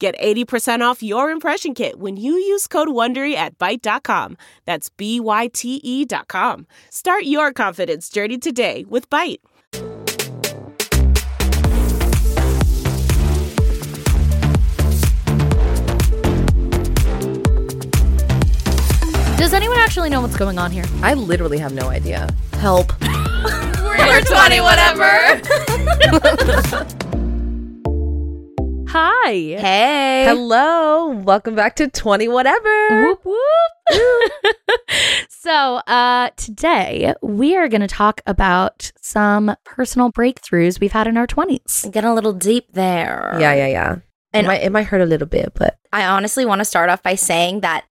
Get 80% off your impression kit when you use code WONDERY at Byte.com. That's B-Y-T-E dot com. Start your confidence journey today with Byte. Does anyone actually know what's going on here? I literally have no idea. Help. We're 20 whatever. Hi. Hey. Hello. Welcome back to 20 whatever. Whoop whoop. so, uh today we are going to talk about some personal breakthroughs we've had in our 20s. Get a little deep there. Yeah, yeah, yeah. And it might, it might hurt a little bit, but I honestly want to start off by saying that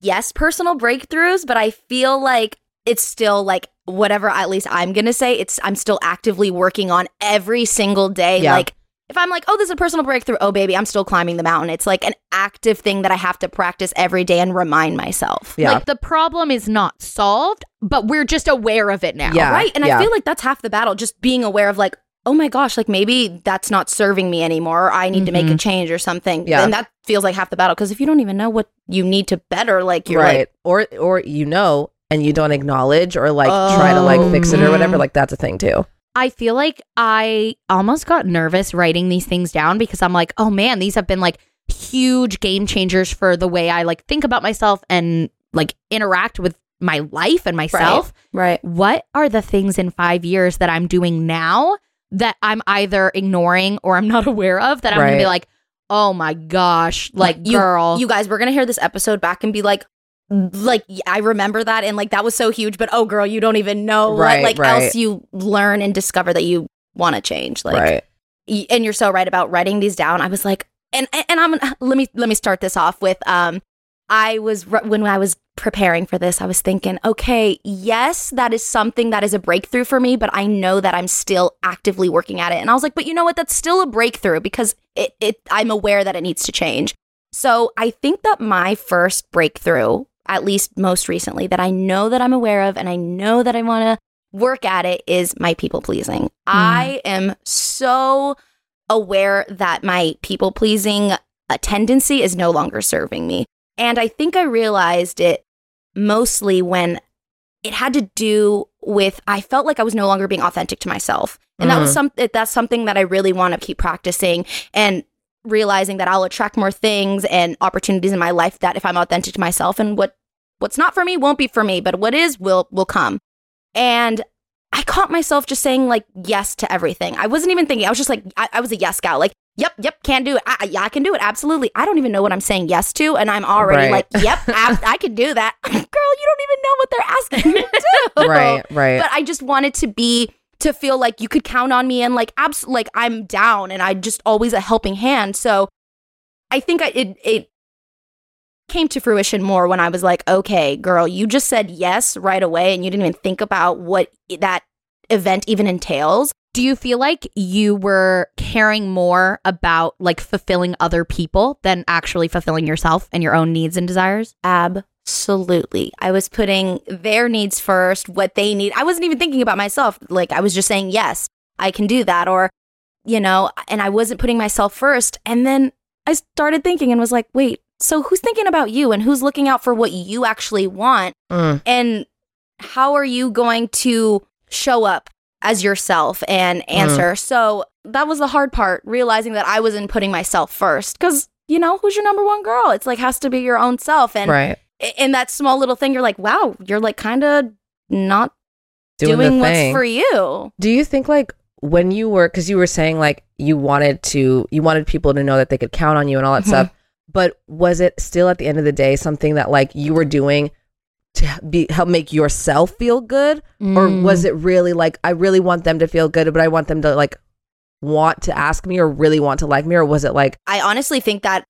yes, personal breakthroughs, but I feel like it's still like whatever at least I'm going to say, it's I'm still actively working on every single day Yeah. like if I'm like, oh, this is a personal breakthrough, oh, baby, I'm still climbing the mountain. It's like an active thing that I have to practice every day and remind myself. yeah. Like the problem is not solved, but we're just aware of it now. Yeah. Right. And yeah. I feel like that's half the battle, just being aware of like, oh my gosh, like maybe that's not serving me anymore. Or I need to make a change or something. Mm-hmm. Yeah. And that feels like half the battle. Cause if you don't even know what you need to better, like you're right. like, or or you know and you don't acknowledge or like try to like fix it or whatever, Oh. like that's a thing too. I feel like I almost got nervous writing these things down because I'm like, oh man, these have been like huge game changers for the way I like think about myself and like interact with my life and myself. right. What are the things in five years that I'm doing now that I'm either ignoring or I'm not aware of that I'm gonna be like, oh my gosh, like you, girl. You guys, we're gonna hear this episode back and be like, like I remember that and like that was so huge, but oh girl, you don't even know Right, what like right. else you learn and discover that you want to change. Like right. y- and you're so right about writing these down. I was like, and and I'm let me let me start this off with um, I was when I was preparing for this, I was thinking, okay, yes, that is something that is a breakthrough for me, but I know that I'm still actively working at it. And I was like, but you know what? That's still a breakthrough because it, it I'm aware that it needs to change. So I think that my first breakthrough, at least most recently, that I know that I'm aware of and I know that I want to work at it is my people pleasing. Hmm. I am so aware that my people pleasing tendency is no longer serving me. And I think I realized it mostly when it had to do with I felt like I was no longer being authentic to myself. And that was mm. some that's something that I really want to keep practicing and realizing that I'll attract more things and opportunities in my life that if I'm authentic to myself and what what's not for me won't be for me, but what is will will come. And I caught myself just saying like yes to everything. I wasn't even thinking. I was just like I, I was a yes gal. Like yep, yep, can do it. I, I- yeah, I can do it. Absolutely. I don't even know what I'm saying yes to, and I'm already Right. like yep, ab- I can do that. Girl, you don't even know what they're asking me to do. Right, right. But I just wanted to be to feel like you could count on me and like abs- like I'm down and I just always a helping hand. So I think I, it it came to fruition more when I was like, okay, girl, you just said yes right away and you didn't even think about what that event even entails. Do you feel like you were caring more about like fulfilling other people than actually fulfilling yourself and your own needs and desires? Absolutely. I was putting their needs first, what they need. I wasn't even thinking about myself. Like I was just saying, yes, I can do that. Or, you know, and I wasn't putting myself first. And then I started thinking and was like, wait, so who's thinking about you and who's looking out for what you actually want? Mm. And how are you going to show up as yourself and answer? So that was the hard part, realizing that I wasn't putting myself first. Cause you know, who's your number one girl? It's like has to be your own self. And right. In that small little thing, you're like, wow, you're like kind of not Doing, doing, what's for you. Do you think like when you were because you were saying like you wanted to you wanted people to know that they could count on you and all that Mhm. stuff, but was it still at the end of the day something that like you were doing to be help make yourself feel good, or Mm. was it really like I really want them to feel good, but I want them to like want to ask me or really want to like me, or was it like I honestly think that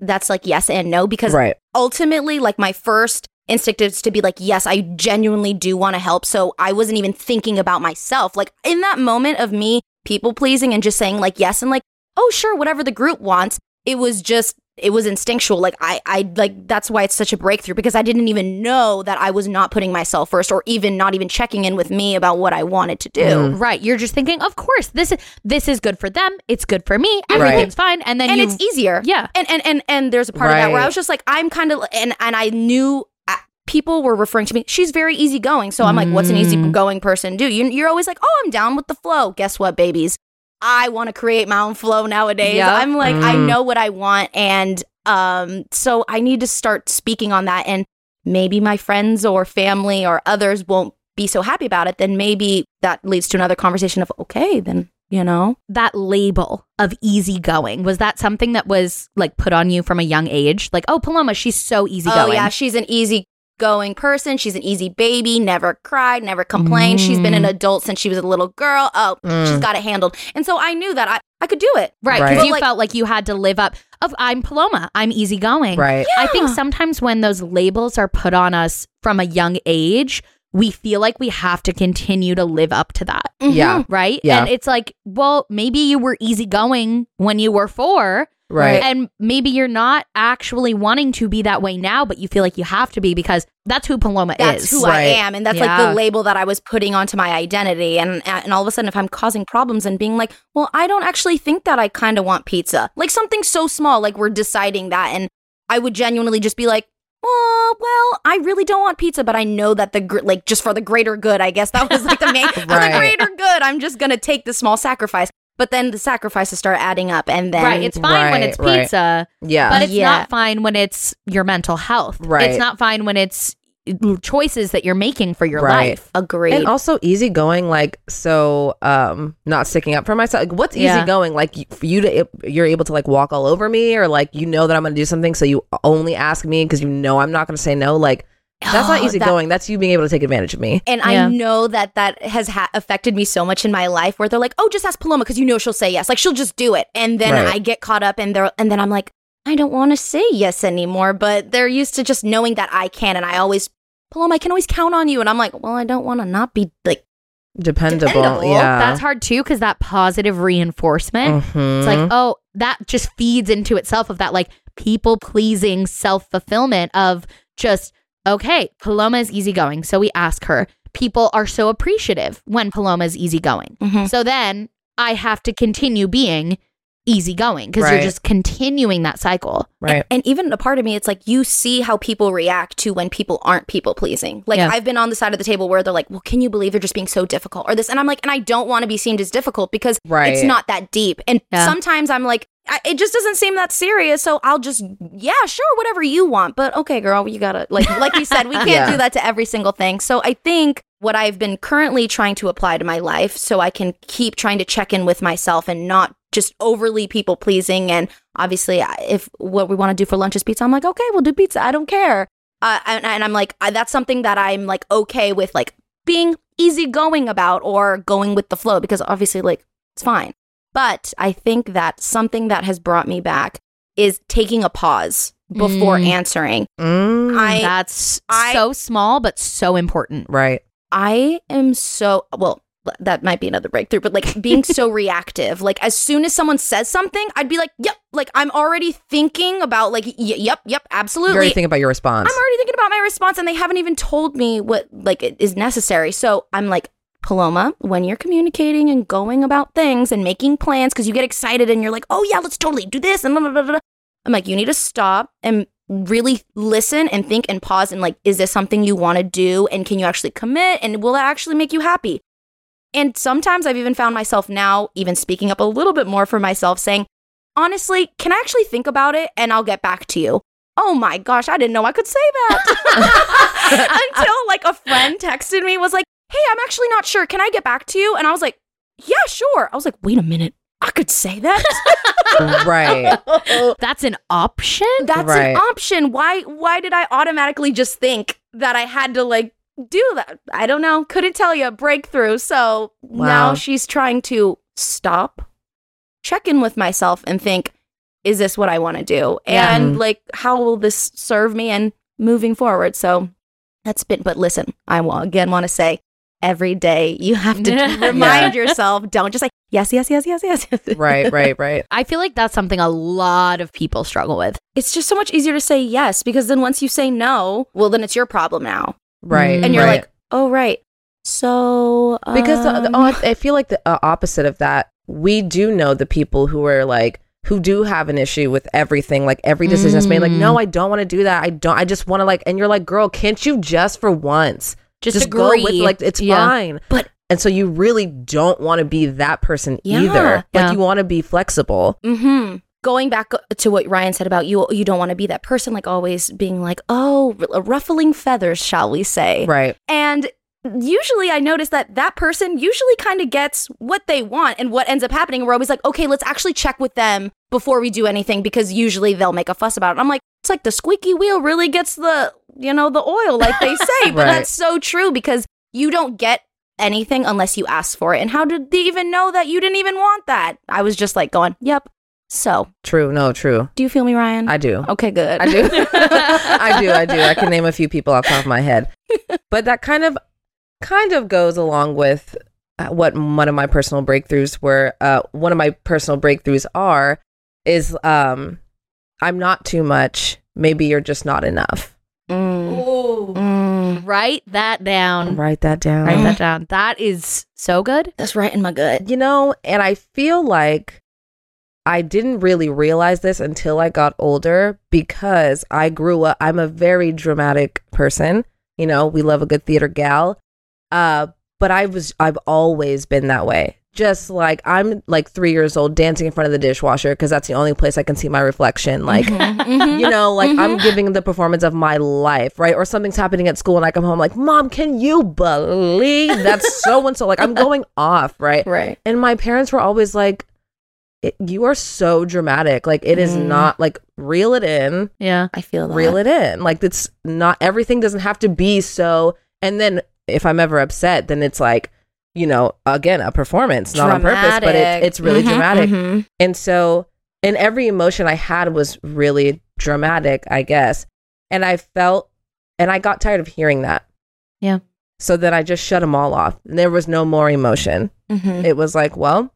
that's like yes and no because right, ultimately, like my first instinct is to be like, yes, I genuinely do want to help. So I wasn't even thinking about myself. Like in that moment of me people pleasing and just saying like yes and like, oh sure, whatever the group wants, it was just it was instinctual. Like I I like that's why it's such a breakthrough because I didn't even know that I was not putting myself first or even not even checking in with me about what I wanted to do. Mm. Right. You're just thinking, of course, this is this is good for them. It's good for me. Everything's fine. And then and you it's easier. Yeah. And and and and there's a part of that where I was just like, I'm kind of and and I knew uh, people were referring to me. She's very easygoing. So I'm like, what's an Mm. easygoing person do? You, you're always like, oh, I'm down with the flow. Guess what, babies? I want to create my own flow nowadays. Yep. I'm like, I Mm. know what I want, and um, so I need to start speaking on that. And maybe my friends or family or others won't be so happy about it. Then maybe that leads to another conversation of, okay, then you know, that label of easygoing was that something that was like put on you from a young age? Like, oh, Paloma, she's so easygoing. Oh yeah, she's an easy going person. She's an easy baby, never cried, never complained. She's been an Mm. adult since she was a little girl. Oh, Mm. she's got it handled. And so I knew that I, I could do it. Right, Right. because But, you like- felt like you had to live up of I'm Paloma, I'm easygoing. right, I think sometimes when those labels are put on us from a young age, we feel like we have to continue to live up to that. Mhm. yeah, Right? Yeah. And it's like, well, maybe you were easygoing when you were four, right, and maybe you're not actually wanting to be that way now, but you feel like you have to be because that's who Paloma That's is. who Right. I am, and that's like the label that I was putting onto my identity. And and all of a sudden, if I'm causing problems and being like, well, I don't actually think that I kind of want pizza, like something so small, like we're deciding that, and I would genuinely just be like, oh, well, I really don't want pizza, but I know that the gr- like just for the greater good, I guess that was like the main for the Right. greater good. I'm just gonna take the small sacrifice, but then the sacrifices start adding up, and then right. It's fine when Right, it's right. pizza, yeah, but it's Yeah. not fine when it's your mental health. Right. It's not fine when it's choices that you're making for your Right. life. agree and also easygoing like so um not sticking up for myself like, what's Yeah. easygoing like for you to you're able to like walk all over me or like you know that i'm gonna do something so you only ask me because you know i'm not gonna say no like that's not Oh, easygoing that's you being able to take advantage of me And Yeah. I know that that has ha- affected me so much in my life where they're like, "Oh, just ask Paloma because you know she'll say yes. Like she'll just do it." And then Right. I get caught up and they're and then I'm like, "I don't want to say yes anymore." But they're used to just knowing that I can and I always Paloma, I can always count on you. And I'm like, "Well, I don't want to not be like dependable, Dependable. yeah That's hard too because that positive reinforcement. Mhm. It's like, oh, that just feeds into itself of that like people pleasing self fulfillment of just, okay, Paloma is easygoing. So we ask her. People are so appreciative when Paloma is easygoing. Mhm. So then I have to continue being easygoing because you're just continuing that cycle. right And even a part of me, it's like you see how people react to when people aren't people pleasing. Like Yeah. I've been on the side of the table where they're like, "Well, can you believe they're just being so difficult?" or this, and I'm like, and I don't want to be seen as difficult because Right. it's not that deep. And Yeah. sometimes I'm like, I, it just doesn't seem that serious, so I'll just, yeah, sure, whatever you want. But okay, girl, you gotta like, like you said, we can't Yeah. do that to every single thing. So I think what I've been currently trying to apply to my life, so I can keep trying to check in with myself and not just overly people pleasing and obviously if what we want to do for lunch is pizza i'm like okay we'll do pizza i don't care uh, and, and i'm like I, that's something that i'm like okay with like being easygoing about or going with the flow because obviously like it's fine but i think that something that has brought me back is taking a pause before Mm. answering Mm, I- That's I- so small, but so important. right I am so well. That might be another breakthrough, but like being so reactive. Like as soon as someone says something, I'd be like, "Yep." Like I'm already thinking about like, y- "Yep, yep, you're absolutely." already thinking about your response I'm already thinking about my response, and they haven't even told me what like is necessary. So I'm like, Paloma, when you're communicating and going about things and making plans, because you get excited and you're like, "Oh yeah, let's totally do this," and blah, blah, blah. I'm like, you need to stop and really listen and think and pause and like, is this something you want to do? And can you actually commit? And will that actually make you happy? And sometimes I've even found myself now, even speaking up a little bit more for myself, saying, honestly, can I actually think about it and I'll get back to you? Oh my gosh, I didn't know I could say that. Until like a friend texted me, was like, hey, I'm actually not sure. Can I get back to you? And I was like, yeah, sure. I was like, wait a minute. I could say that. right. That's an option? That's Right. an option. Why why did I automatically just think that I had to like do that? I don't know. Couldn't tell you. Breakthrough. So Wow. now she's trying to stop, check in with myself and think, is this what I want to do? Yeah. And Mhm. like how will this serve me and moving forward? So that's been but listen, I will again want to say every day you have to remind yourself, don't just say yes, yes, yes, yes, yes. Right, right, right. I feel like that's something a lot of people struggle with. it's just so much easier to say yes because then once you say no, well, then it's your problem now. Right. And you're right. like, oh, right. So, because the, the, um, oh, I feel like the uh, opposite of that, we do know the people who are like who do have an issue with everything, like every decision that's made. Like, Mm. no, I don't want to do that. I don't. I just want to like. And you're like, girl, can't you just for once Just, go with like it's Yeah. fine. But- and so you really don't want to be that person Yeah. either. Like you want to be flexible. Mm-hmm Going back to what Riayn said about you, you don't want to be that person, like always being like, oh, ruffling feathers, shall we say? Right. And usually I notice that that person usually kind of gets what they want. And what ends up happening, we're always like, okay, let's actually check with them before we do anything because usually they'll make a fuss about it. I'm like, it's like the squeaky wheel really gets the, you know, the oil, like they say. But Right. that's so true because you don't get anything unless you ask for it. And how did they even know that you didn't even want that? I was just like going, yep. So, True. No. True. do you feel me, Riayn? I do. okay, good. I do. I do. I do. I can name a few people off the top of my head. But that kind of kind of goes along with uh, what one of my personal breakthroughs were. Uh, one of my personal breakthroughs are is um, I'm not too much. Maybe you're just not enough. Write that down. Write that down. Write that down. That is so good. That's right in my gut. You know, and I feel like I didn't really realize this until I got older because I grew up. I'm a very dramatic person. You know, we love a good theater gal. Uh, but I was, I've always been that way. Just like I'm like three years old dancing in front of the dishwasher because that's the only place I can see my reflection. Like, Mhm. you know, like I'm giving the performance of my life, right? Or something's happening at school and I come home like, Mom, can you believe that's so and so? Like I'm going off, right? right. And my parents were always like, it, "You are so dramatic. Like it is Mm. not like reel it in, Yeah. I feel that. reel it in. Like it's not everything doesn't have to be so." And then if I'm ever upset, then it's like, you know, again, a performance, not on purpose, but it's it's really Mhm, dramatic. mhm. And so, and every emotion I had was really dramatic, I guess. And I felt, and I got tired of hearing that. Yeah. So then I just shut them all off. And there was no more emotion. Mhm. It was like, well,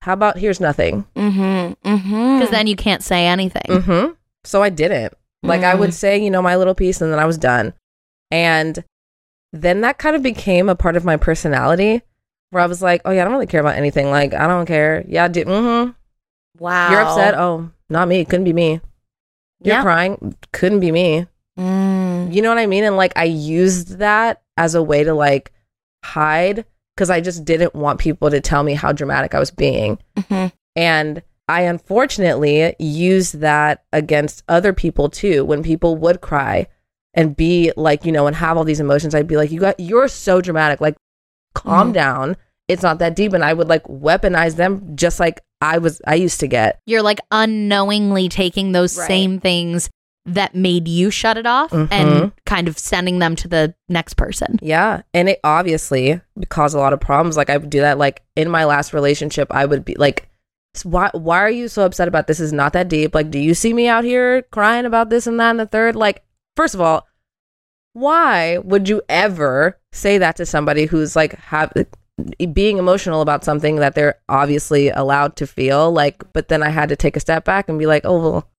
how about here's nothing? Mhm. Mhm. Because then you can't say anything. Mm-hmm. So I didn't. Like I Mm. would say, you know, my little piece and then I was done. And then that kind of became a part of my personality where I was like, oh yeah, I don't really care about anything. Like, I don't care. Yeah, I did. Mm-hmm. wow. You're upset. Oh, not me. Couldn't be me. You're Yeah. crying. Couldn't be me. Mm. You know what I mean? And like I used that as a way to like hide because I just didn't want people to tell me how dramatic I was being. Mhm. And I unfortunately used that against other people too. When people would cry and be like, you know, and have all these emotions, I'd be like, you got, you're so dramatic. Like, calm Mhm. down. It's not that deep. And I would like weaponize them just like I was, I used to get. You're like unknowingly taking those Right. same things that made you shut it off Mhm. and kind of sending them to the next person. Yeah. And it obviously caused a lot of problems. Like I would do that. Like in my last relationship, I would be like, why, why are you so upset about this? Is not that deep. Like, do you see me out here crying about this and that and the third? Like, first of all, why would you ever say that to somebody who's like have being emotional about something that they're obviously allowed to feel? Like, but then I had to take a step back and be like, oh, well,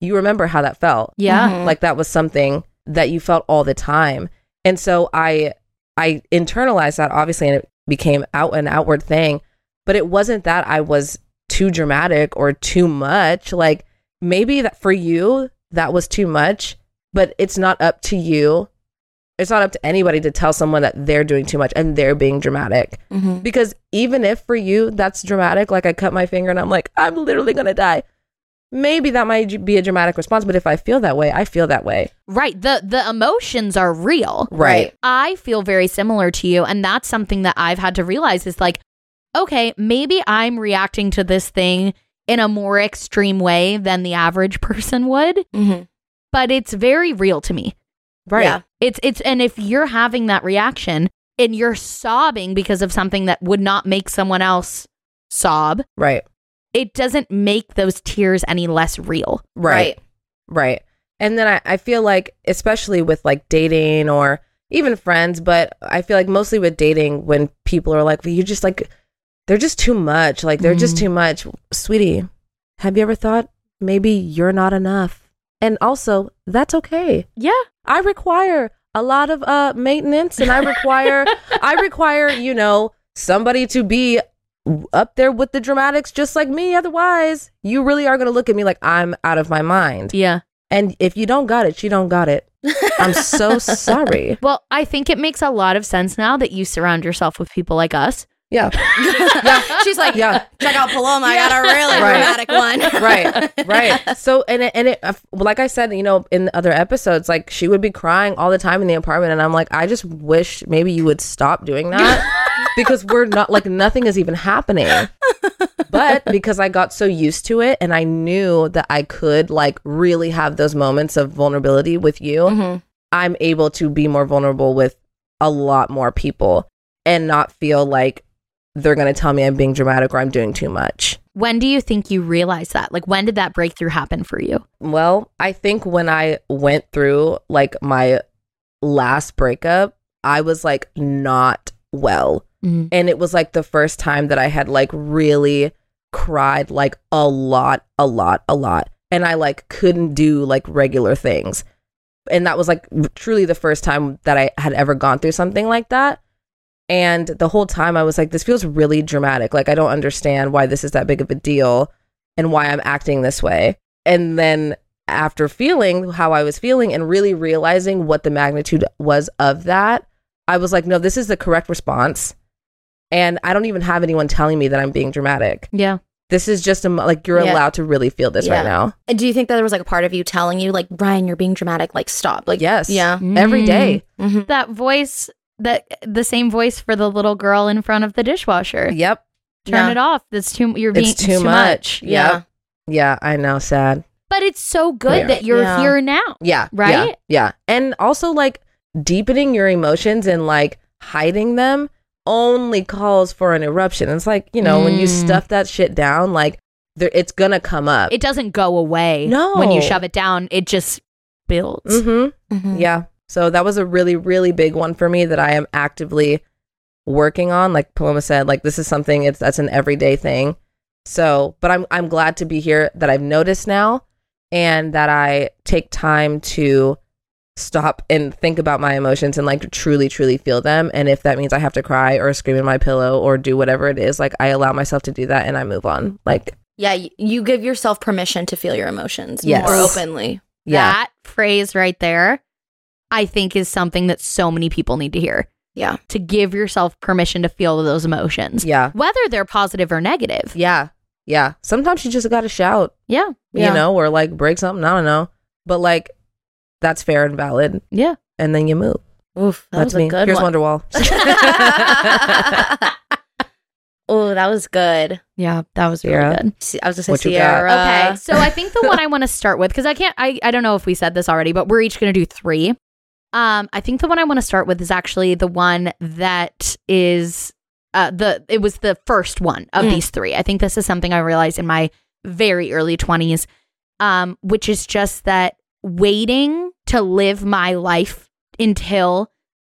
you remember how that felt Yeah. Mhm. like that was something that you felt all the time and so i i internalized that obviously and it became out an outward thing but it wasn't that i was too dramatic or too much like maybe that for you that was too much but it's not up to you it's not up to anybody to tell someone that they're doing too much and they're being dramatic Mhm. because even if for you that's dramatic like i cut my finger and i'm like i'm literally gonna die maybe that might be a dramatic response, but if I feel that way, I feel that way. Right. The the emotions are real. Right. I feel very similar to you. And that's something that I've had to realize is like, okay, maybe I'm reacting to this thing in a more extreme way than the average person would, Mm-hmm. but it's very real to me. Right. Yeah. It's it's and if you're having that reaction and you're sobbing because of something that would not make someone else sob, Right. it doesn't make those tears any less real. Right. Right. And then I, I feel like, especially with like dating or even friends, but I feel like mostly with dating, when people are like, well, you just like, they're just too much. Like, they're just Mhm. too much. Sweetie, have you ever thought maybe you're not enough? And also, that's okay. Yeah. I require a lot of uh maintenance and I require I require, you know, somebody to be up there with the dramatics just like me otherwise you really are going to look at me like I'm out of my mind. Yeah. And if you don't got it, you don't got it. I'm so sorry. Well, I think it makes a lot of sense now that you surround yourself with people like us. Yeah. yeah. She's like, Yeah. check out Paloma. I got a really Right. dramatic one. right right so and it, and it uh, like i said you know in other episodes like she would be crying all the time in the apartment and i'm like i just wish maybe you would stop doing that because we're not like nothing is even happening but because i got so used to it and i knew that i could like really have those moments of vulnerability with you Mhm. i'm able to be more vulnerable with a lot more people and not feel like they're going to tell me i'm being dramatic or i'm doing too much When do you think you realized that? Like, when did that breakthrough happen for you? Well, I think when I went through like my last breakup, I was like not well. Mhm. And it was like the first time that I had like really cried like a lot, a lot, a lot. And I like couldn't do like regular things. And that was like truly the first time that I had ever gone through something like that. And the whole time I was like, this feels really dramatic. Like, I don't understand why this is that big of a deal and why I'm acting this way. And then after feeling how I was feeling and really realizing what the magnitude was of that, I was like, no, this is the correct response. And I don't even have anyone telling me that I'm being dramatic. Yeah. This is just a, like, you're Yeah. allowed to really feel this Yeah. right now. And do you think that there was like a part of you telling you, like, Brian, you're being dramatic? Like, stop. Like, Yes. Yeah. Every Mm. day. Mm-hmm. That voice, that the same voice for the little girl in front of the dishwasher. Yep. Turn Yeah. it off. That's too. You're being It's too, much. Yeah. Yep. Yeah, I know. Sad. But it's so good Yeah. that you're Yeah. here now. Yeah. Right? Yeah, yeah. And also like deepening your emotions and like hiding them only calls for an eruption. It's like, you know, when you Mm. stuff that shit down, like there it's gonna come up. It doesn't go away. No. When you shove it down, it just builds. mm-hmm. Mm-hmm. Yeah. So that was a really, really big one for me that I am actively working on. Like Paloma said, like this is something it's that's an everyday thing. So, but I'm I'm glad to be here that I've noticed now and that I take time to stop and think about my emotions and like truly, truly feel them. And if that means I have to cry or scream in my pillow or do whatever it is, like I allow myself to do that and I move on. Like, Yeah. You, give yourself permission to feel your emotions Yes. more openly. yeah. That phrase right there, I think is something that so many people need to hear. Yeah. To give yourself permission to feel those emotions, Yeah. whether they're positive or negative. Yeah. Yeah. Sometimes you just got to shout. Yeah. Yeah. you know, or like break something. I don't know, but like that's fair and valid, Yeah. and then you move. Oof. That that's me. good Here's one. Wonderwall. oh, that was good. Yeah. That was really Sierra? good. I was gonna say What? Sierra. Okay, so I think the one I want to start with because I can't. I I don't know if we said this already, but we're each going to do three. Um, I think the one I want to start with is actually the one that is uh the it was the first one of Mm. these three. I think this is something I realized in my very early twenties, um, which is just that waiting to live my life until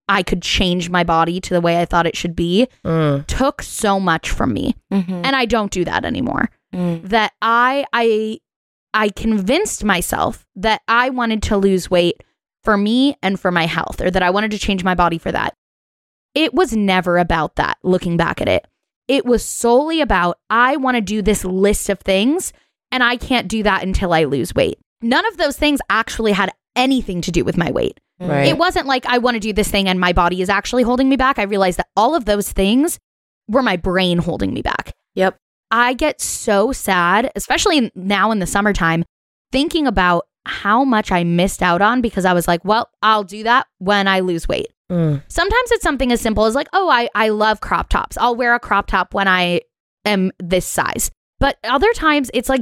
I could change my body to the way I thought it should be Mm, took so much from me, Mhm. and I don't do that anymore Mm. that I I I convinced myself that I wanted to lose weight for me and for my health or that I wanted to change my body for that. It was never about that looking back at it. It was solely about I want to do this list of things and I can't do that until I lose weight. None of those things actually had anything to do with my weight. Mm. right. It wasn't like I want to do this thing and my body is actually holding me back. I realized that all of those things were my brain holding me back. Yep. I get so sad, especially now in the summertime, thinking about how much I missed out on because I was like, well, I'll do that when I lose weight. Mm. Sometimes it's something as simple as like, oh, I, I love crop tops. I'll wear a crop top when I am this size. But other times it's like,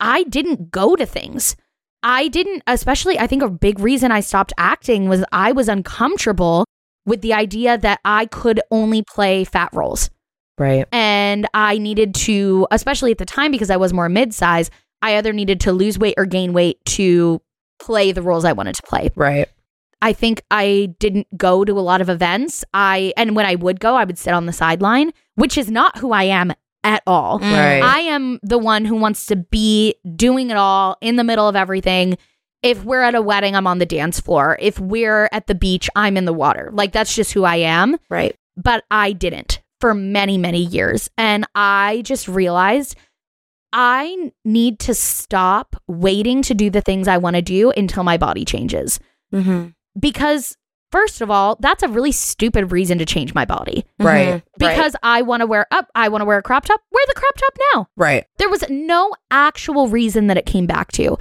I didn't go to things. I didn't, especially, I think a big reason I stopped acting was I was uncomfortable with the idea that I could only play fat roles. Right. And I needed to, especially at the time because I was more mid size, I either needed to lose weight or gain weight to play the roles I wanted to play. Right. I think I didn't go to a lot of events. I and when I would go, I would sit on the sideline, which is not who I am at all. Mm. I am the one who wants to be doing it all in the middle of everything. If we're at a wedding, I'm on the dance floor. If we're at the beach, I'm in the water. Like that's just who I am. Right. But I didn't for many, many years. And I just realized I need to stop waiting to do the things I want to do until my body changes. Mm-hmm. Because, first of all, that's a really stupid reason to change my body. Right. Because I want to wear up, I want to wear a crop top, wear the crop top now. Right. There was no actual reason that it came back to.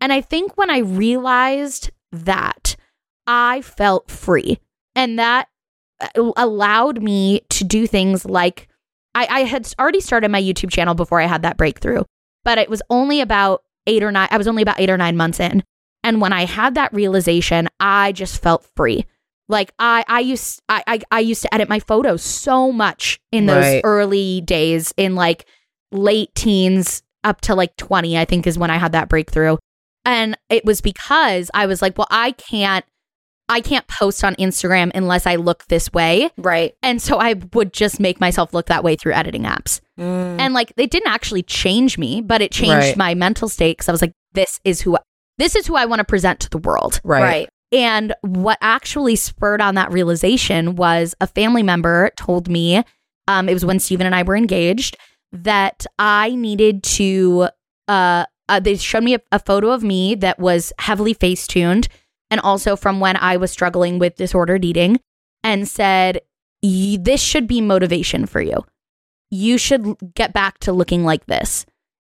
And I think when I realized that, I felt free. And that uh, allowed me to do things like I, I had already started my YouTube channel before I had that breakthrough, but it was only about eight or nine, I was only about eight or nine months in. And when I had that realization, I just felt free. Like I, I used, I, I, I used to edit my photos so much in those Right. early days, in like late teens up to like twenty. I think is when I had that breakthrough, and it was because I was like, well, I can't, I can't post on Instagram unless I look this way, Right. and so I would just make myself look that way through editing apps. Mm. And like they didn't actually change me, but it changed Right. my mental state because I was like, this is who I, this is who I want to present to the world. Right. Right. And what actually spurred on that realization was a family member told me, um, it was when Stephen and I were engaged, that I needed to, uh, uh they showed me a, a photo of me that was heavily face tuned and also from when I was struggling with disordered eating and said, this should be motivation for you. You should get back to looking like this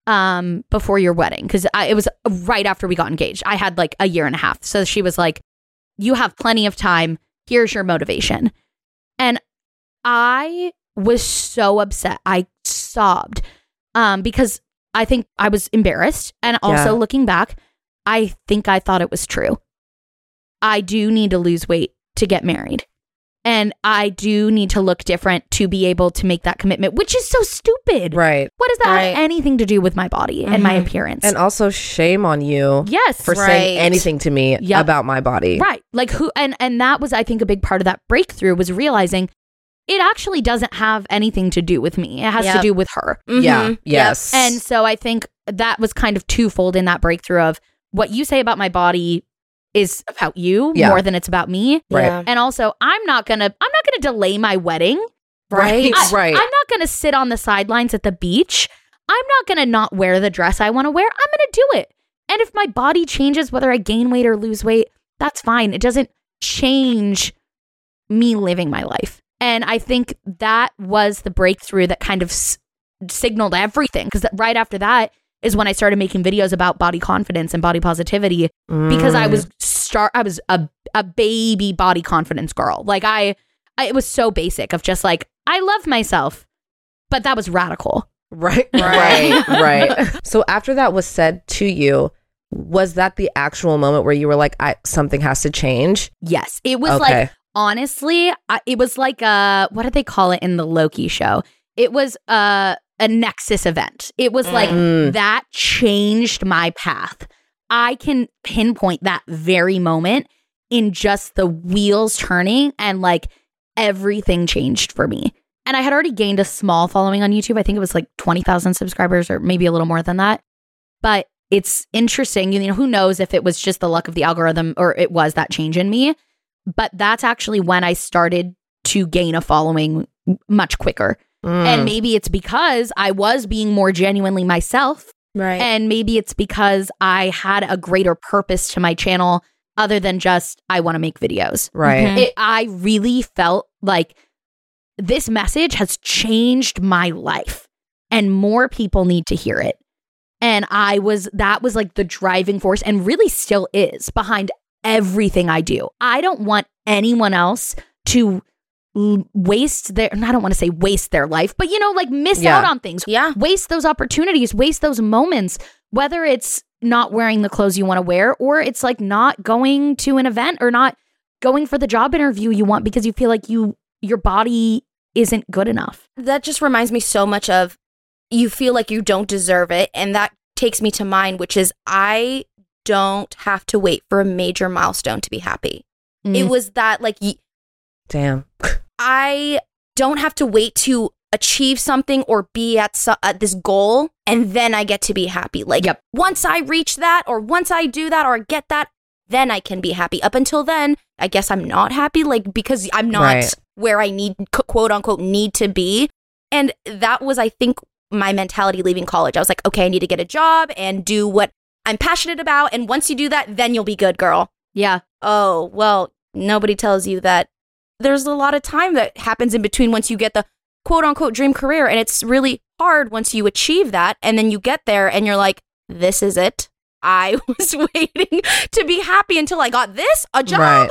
um before your wedding because it was right after we got engaged. I had like a year and a half. So she was like, "You have plenty of time. Here's your motivation." And I was so upset. I sobbed um because I think I was embarrassed and also Yeah. looking back, I think I thought it was true. I do need to lose weight to get married. And I do need to look different to be able to make that commitment, which is so stupid. Right. What does that Right. have anything to do with my body and my Mhm. appearance? And also shame on you yes, for saying anything to me Yep. about my body. right. Like who and and that was I think a big part of that breakthrough was realizing it actually doesn't have anything to do with me. It has to do with her. Yeah. Mhm. Yes. And so I think that was kind of twofold in that breakthrough of what you say about my body is about you Yeah. more than it's about me. Right. Yeah. And also, I'm not going to I'm not going to delay my wedding. right. I, right. I'm not going to sit on the sidelines at the beach. I'm not going to not wear the dress I want to wear. I'm going to do it. And if my body changes, whether I gain weight or lose weight, that's fine. It doesn't change me living my life. And I think that was the breakthrough that kind of s- signaled everything. Because right after that is when I started making videos about body confidence and body positivity because I Mm. was start I was a a baby body confidence girl. Like I, I it was so basic of just like I love myself, but that was radical. Right, Right. right, right. So after that was said to you, was that the actual moment where you were like, I, something has to change? Yes, it was Okay. like honestly, I, it was like a what did they call it in the Loki show? It was a a nexus event. It was like Mm. that changed my path. I can pinpoint that very moment in just the wheels turning and like everything changed for me. And I had already gained a small following on YouTube. I think it was like 20,000 subscribers or maybe a little more than that. But it's interesting. You know, who knows if it was just the luck of the algorithm or it was that change in me. But that's actually when I started to gain a following much quicker. Mm. And maybe it's because I was being more genuinely myself. Right. And maybe it's because I had a greater purpose to my channel other than just, I want to make videos. right. Mhm. It, I really felt like this message has changed my life. and more people need to hear it. And I was, that was like the driving force and really still is behind everything I do. I don't want anyone else to l- waste their, I don't want to say waste their life, but you know, like miss Yeah. out on things, Yeah. waste those opportunities, waste those moments, whether it's not wearing the clothes you want to wear or it's like not going to an event or not going for the job interview you want because you feel like you your body isn't good enough. That just reminds me so much of you feel like you don't deserve it. And that takes me to mine, which is I don't have to wait for a major milestone to be happy. It Mm. was that, like, y- Damn. I don't have to wait to achieve something or be at, so- at this goal and then I get to be happy. Like Yep. once I reach that or once I do that or get that, then I can be happy. Up until then, I guess I'm not happy like because I'm not Right. where I need quote unquote need to be. And that was I think my mentality leaving college. I was like, okay, I need to get a job and do what I'm passionate about and once you do that, then you'll be good, girl yeah. oh, well, nobody tells you that there's a lot of time that happens in between once you get the quote unquote dream career. And it's really hard once you achieve that. And then you get there and you're like, this is it. I was waiting to be happy until I got this a job. Right.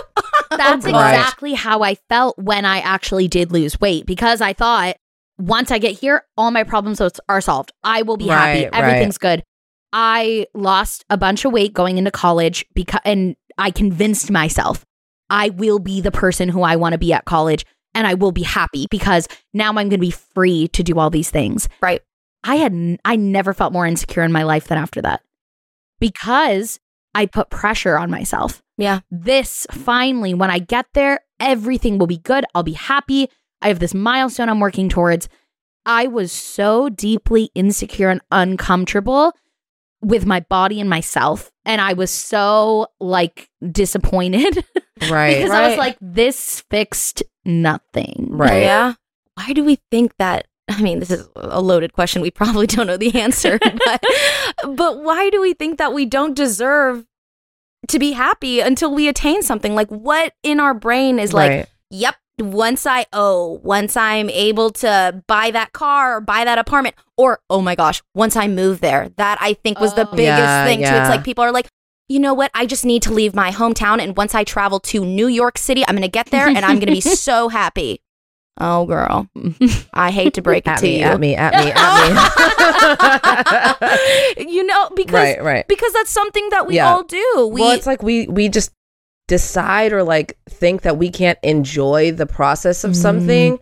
That's Right. exactly how I felt when I actually did lose weight because I thought once I get here, all my problems are- are solved. I will be happy. Right, right. Everything's good. I lost a bunch of weight going into college because and I convinced myself I will be the person who I want to be at college and I will be happy because now I'm going to be free to do all these things. Right. I had n- I never felt more insecure in my life than after that. Because I put pressure on myself Yeah. this finally, when I get there, everything will be good. I'll be happy. I have this milestone I'm working towards. I was so deeply insecure and uncomfortable with my body and myself. And I was so like disappointed Right. because I was like, this fixed nothing. Right. Yeah. Why do we think that? I mean, this is a loaded question. We probably don't know the answer, but, but why do we think that we don't deserve to be happy until we attain something? Like, what in our brain is like, yep, once I oh, once I'm able to buy that car or buy that apartment, or oh my gosh, once I move there, that I think was the Oh. biggest Yeah, thing too. It's like people are like, you know what? I just need to leave my hometown, and once I travel to New York City, I'm gonna get there and I'm gonna be so happy. Oh, girl, I hate to break it At to me, you. at me, at me, at me. you know, because right, right. because that's something that we Yeah. all do. We well, it's like we we just decide or like think that we can't enjoy the process of Mhm. something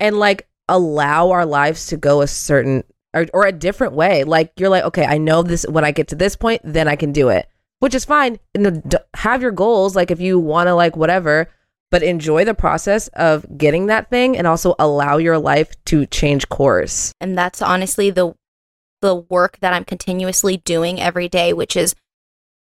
and like allow our lives to go a certain or, or a different way. Like you're like, okay, I know this when I get to this point, then I can do it, which is fine. And the- d- have your goals, like if you want to, like whatever, but enjoy the process of getting that thing, and also allow your life to change course. and that's honestly the the work that I'm continuously doing every day which is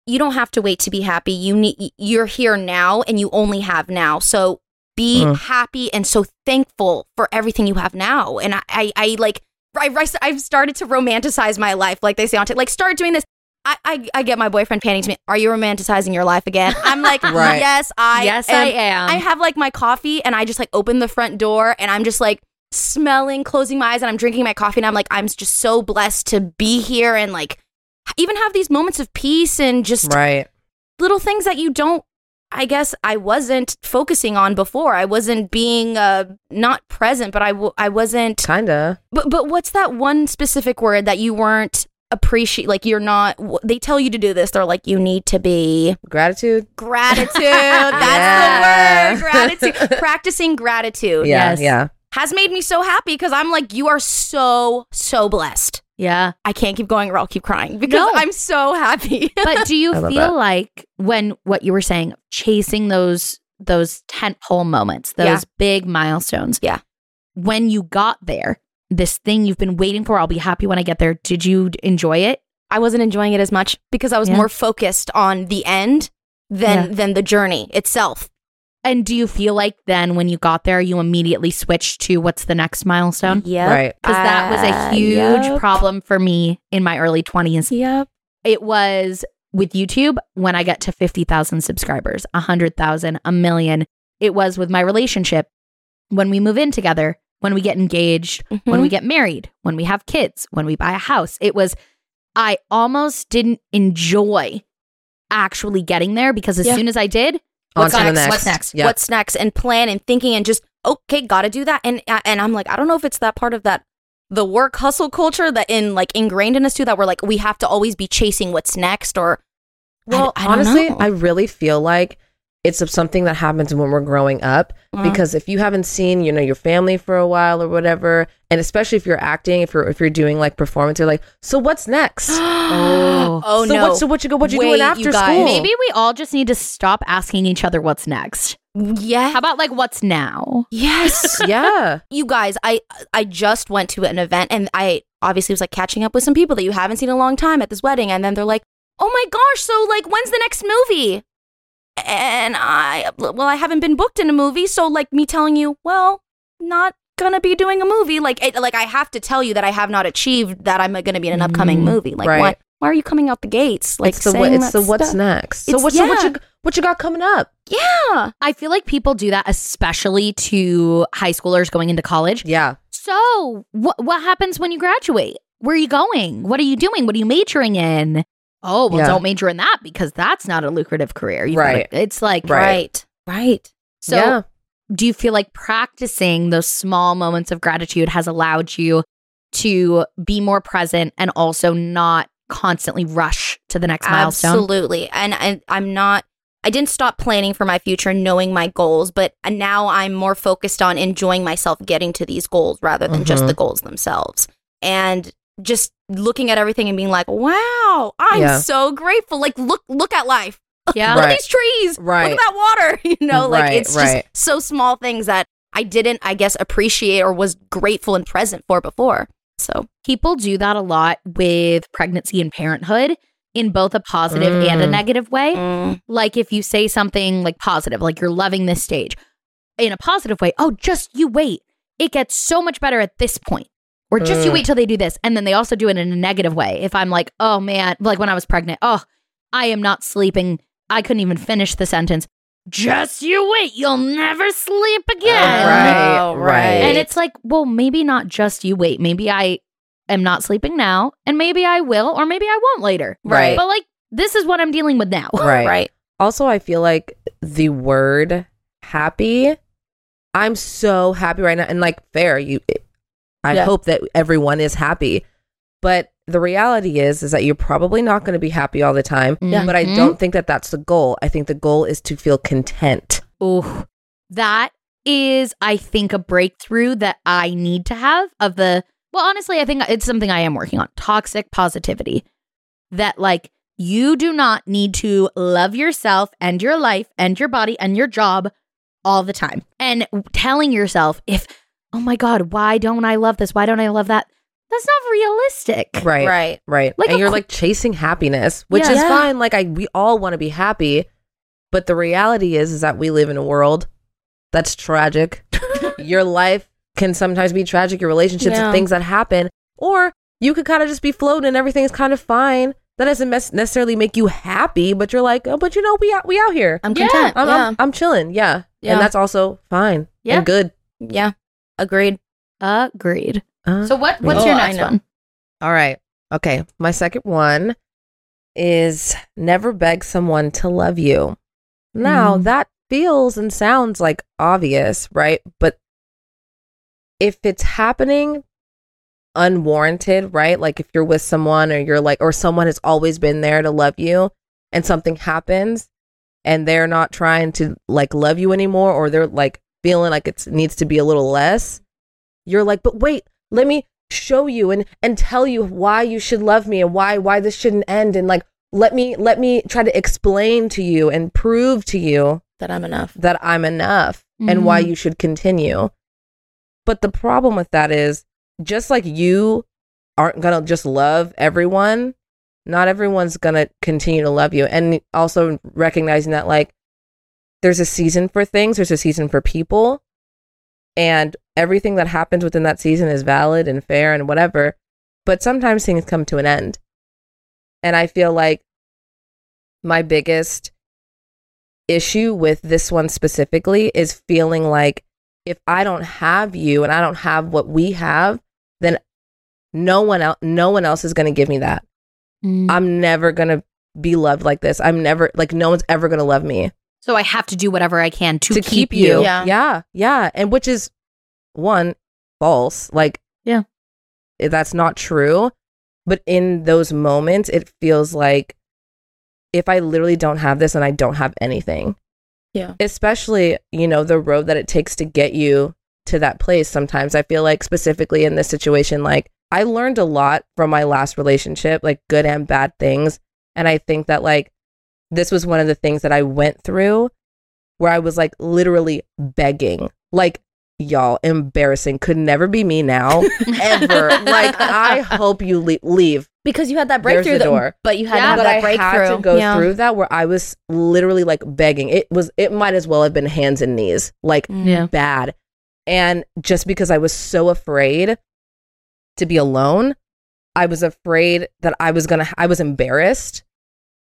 you don't have to wait to be happy you need you're here now and you only have now so be Mm. happy and so thankful for everything you have now and I I, I like I, I've started to romanticize my life like they say on TikTok like start doing this I, I, I get my boyfriend panting to me are you romanticizing your life again I'm like Right. yes I yes, am I am. I have like my coffee and I just like open the front door and I'm just like smelling, closing my eyes, and I'm drinking my coffee and I'm like, I'm just so blessed to be here and like even have these moments of peace and just Right. little things that you don't. I guess I wasn't focusing on before. I wasn't being uh not present, but I w- I wasn't. Kinda. But but what's that one specific word that you weren't appreciate? Like you're not. They tell you to do this. They're like you need to be Gratitude. gratitude. Yeah. That's the word. Gratitude. Practicing gratitude Yeah. Yes. Yeah. has made me so happy because I'm like, you are so, so blessed. Yeah. I can't keep going or I'll keep crying because No. I'm so happy. But do you feel that. like when what you were saying, chasing those those tentpole moments, those Yeah. big milestones? Yeah. When you got there, this thing you've been waiting for, I'll be happy when I get there. Did you enjoy it? I wasn't enjoying it as much because I was Yeah. more focused on the end than Yeah. than the journey itself. And do you feel like then when you got there, you immediately switched to what's the next milestone? Yeah. Right. Because that was Uh, a huge yep. problem for me in my early 20s. Yep. It was with YouTube when I get to 50,000 subscribers, 100,000, a million. It was with my relationship. When we move in together, when we get engaged, when Mm-hmm. we get married, when we have kids, when we buy a house. It was, I almost didn't enjoy actually getting there because as Yeah. soon as I did, On what's next? next. What's next? Yep. what's next and plan and thinking and just okay gotta do that and uh, and i'm like i don't know if it's that part of that the work hustle culture that in like ingrained in us too that we're like we have to always be chasing what's next or I- Well, I don't honestly, know. I really feel like it's of something that happens when we're growing up Mhm. because if you haven't seen, you know, your family for a while or whatever, and especially if you're acting, if you're if you're doing like performance, you're like, so what's next? Oh. oh so no what, so what you go what you Wait, doing you after guys. school? maybe we all just need to stop asking each other what's next. yeah How about like what's now? yes yeah. you guys i i just went to an event and i obviously was like catching up with some people that you haven't seen in a long time at this wedding and then they're like oh my gosh so like when's the next movie and i well i haven't been booked in a movie so like me telling you well not gonna be doing a movie like it, like i have to tell you that i have not achieved that i'm gonna be in an upcoming Mm, movie like right. why why are you coming out the gates like it's the, saying what, it's that the what's stuff? next. So It's- what, so what you what you got coming up? yeah I feel like people do that, especially to high schoolers going into college. Yeah. So, what what happens when you graduate? Where are you going? What are you doing? What are you majoring in? Oh, well, Yeah. don't major in that because that's not a lucrative career. You've Right. Gotta, it's like Right. right right So, yeah. do you feel like practicing those small moments of gratitude has allowed you to be more present and also not constantly rush to the next milestone? Absolutely. And I, I'm not, I didn't stop planning for my future, knowing my goals, but now I'm more focused on enjoying myself getting to these goals rather than just Mhm. the goals themselves. And just looking at everything and being like, wow, I'm Yeah. so grateful. Like, look, look at life. Yeah. Look Right. at these trees. Right. Look at that water. You know, like Right, it's right. just so small things that I didn't, I guess, appreciate or was grateful and present for before. So, people do that a lot with pregnancy and parenthood in both a positive and a Mm. negative way. mm, Like if you say something like positive, like you're loving this stage in a positive way, oh, just you wait. It gets so much better at this point. Or just you Mm. wait till they do this. And then they also do it in a negative way. If I'm like, oh man, like when I was pregnant, oh, I am not sleeping. I couldn't even finish the sentence. Just you wait. You'll never sleep again. Right, Oh, right. And it's like, well, maybe not just you wait. Maybe I am not sleeping now, and maybe I will, or maybe I won't later. Right. But like, this is what I'm dealing with now. Right. right. Also, I feel like the word happy, I'm so happy right now. And like, fair, you, I Yeah. hope that everyone is happy. But the reality is, is that you're probably not going to be happy all the time. Yeah. But I Mhm. don't think that that's the goal. I think the goal is to feel content. Ooh, that is, I think, a breakthrough that I need to have of the. Well, honestly, I think it's something I am working on. Toxic positivity. That like you do not need to love yourself and your life and your body and your job all the time. And telling yourself, if, oh my God, why don't I love this? Why don't I love that? That's not realistic. Right. Right. Right. Like, and you're cour- like chasing happiness, which Yeah. is Yeah. fine. Like I we all want to be happy, but the reality is is that we live in a world that's tragic. your life can sometimes be tragic, your relationships Yeah. and things that happen, or you could kind of just be floating and everything's kind of fine. That doesn't mes- necessarily make you happy, but you're like, oh, but you know, we out, we out here. I'm Yeah. content. I'm, yeah. I'm, I'm chilling. Yeah. Yeah. And that's also fine Yeah. and good. yeah. Agreed. Agreed. Uh, So what? What's Oh, your next one? All right. Okay. My second one is never beg someone to love you. Now, Mm. that feels and sounds like obvious, right? But if it's happening unwarranted, right? Like if you're with someone or you're like, or someone has always been there to love you and something happens and they're not trying to like love you anymore or they're like feeling like it needs to be a little less, you're like, but wait, let me show you and and tell you why you should love me and why why this shouldn't end and like let me let me try to explain to you and prove to you That I'm enough. that I'm enough and why Mhm. you should continue. But the problem with that is just like you aren't going to just love everyone, not everyone's going to continue to love you. And also recognizing that like there's a season for things, there's a season for people, and everything that happens within that season is valid and fair and whatever. But sometimes things come to an end. And I feel like my biggest issue with this one specifically is feeling like if I don't have you and I don't have what we have, then no one else no one else is going to give me that. Mm. I'm never going to be loved like this. I'm never like no one's ever going to love me so I have to do whatever I can to, to keep, keep you. Yeah. yeah, yeah, and which is one false. Like, Yeah. Eh, that's not true. But in those moments, it feels like if I literally don't have this and I don't have anything, Yeah. especially you know the road that it takes to get you to that place. Sometimes I feel like specifically in this situation, like I learned a lot from my last relationship, like good and bad things, and I think that like this was one of the things that I went through where I was like literally begging, like, y'all, embarrassing, could never be me now, ever. like, I hope you le- leave. Because you had that There's breakthrough, the that- door. but you had Yeah, to have but that I breakthrough. had to go Yeah. through that where I was literally like begging. It was, it might as well have been hands and knees, like Mm. Yeah. bad. And just because I was so afraid to be alone, I was afraid that I was gonna, I was embarrassed.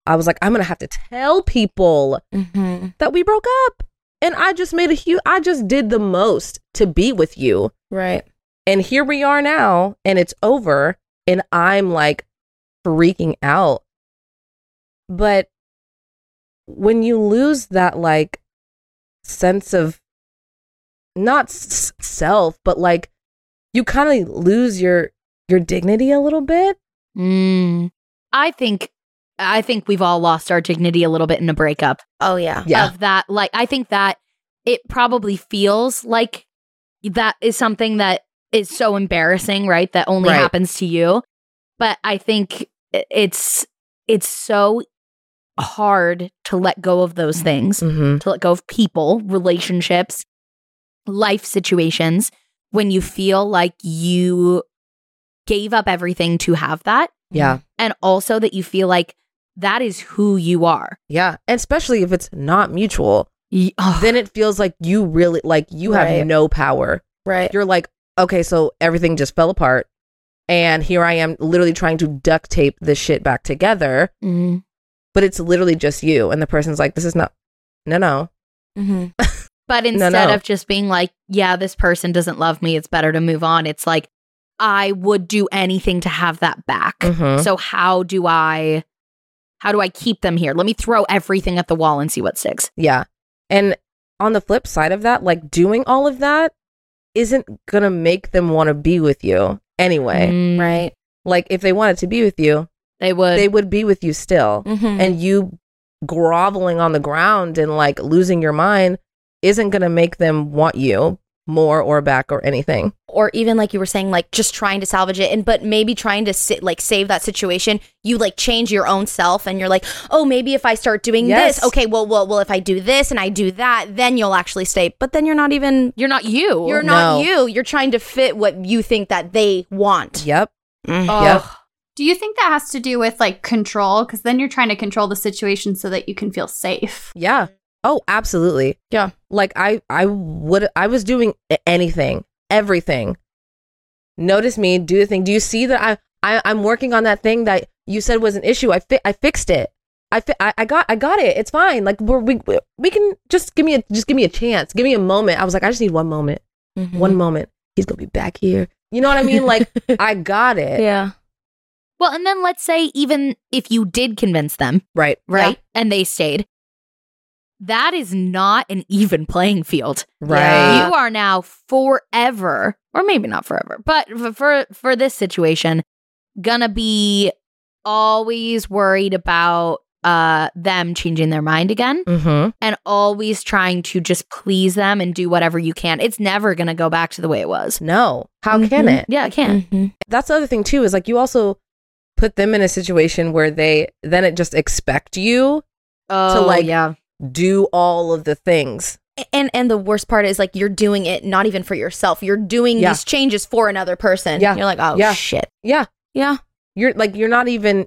I was like, I'm gonna have to tell people Mhm. that we broke up. And I just made a huge, I just did the most to be with you. Right. And here we are now, and it's over. And I'm like freaking out. But when you lose that, like, sense of not s- self, but like you kind of lose your your dignity a little bit. Mm. I think I think we've all lost our dignity a little bit in a breakup. Oh yeah. Yeah. Of that, like I think that it probably feels like that is something that is so embarrassing, right? That only Right. happens to you. But I think it's it's so hard to let go of those things, Mm-hmm. to let go of people, relationships, life situations when you feel like you gave up everything to have that Yeah. and also that you feel like that is who you are. Yeah. And especially if it's not mutual, Y- ugh. then it feels like you really, like, you have Right. no power. Right. You're like, okay, so everything just fell apart. And here I am literally trying to duct tape this shit back together. Mm. but it's literally just you and the person's like this is not no no hmm But instead no. of just being like, yeah, this person doesn't love me, it's better to move on. It's like, I would do anything to have that back. Mhm. So how do I how do I keep them here? Let me throw everything at the wall and see what sticks. yeah and on the flip side of that like doing all of that isn't gonna make them want to be with you anyway Mm, Right. like if they wanted to be with you They would they would be with you still Mm-hmm. and you groveling on the ground and like losing your mind isn't gonna make them want you more or back or anything or even like you were saying like just trying to salvage it and but maybe trying to sit like save that situation you like change your own self and you're like oh maybe if i start doing Yes. this okay well well well if i do this and i do that then you'll actually stay but then you're not even You're not you. you're not No. you you're trying to fit what you think that they want yep Mhm. Yep. Do you think that has to do with like control? Because then you're trying to control the situation so that you can feel safe. Yeah. Oh, absolutely. Yeah. Like I I would I was doing anything, everything. Notice me, do the thing. Do you see that I, I I'm working on that thing that you said was an issue. I fi- I fixed it. I, fi- I I got I got it. It's fine. Like we're, we we can just give me a just give me a chance. Give me a moment. I was like I just need one moment. Mhm. One moment. He's going to be back here. You know what I mean? Like I got it. yeah Well, and then let's say even if you did convince them, Right. right? And they stayed. That is not an even playing field. Right. You are now forever, or maybe not forever, but for for this situation, gonna be always worried about uh them changing their mind again Mhm. and always trying to just please them and do whatever you can. It's never gonna go back to the way it was. No. How can Mhm. it? Yeah, it can. Mhm. that's the other thing too is like you also put them in a situation where they then it just expect you Oh, to like, yeah. Do all of the things and and the worst part is like you're doing it not even for yourself you're doing Yeah. these changes for another person Yeah. you're like oh Yeah. shit yeah yeah you're like you're not even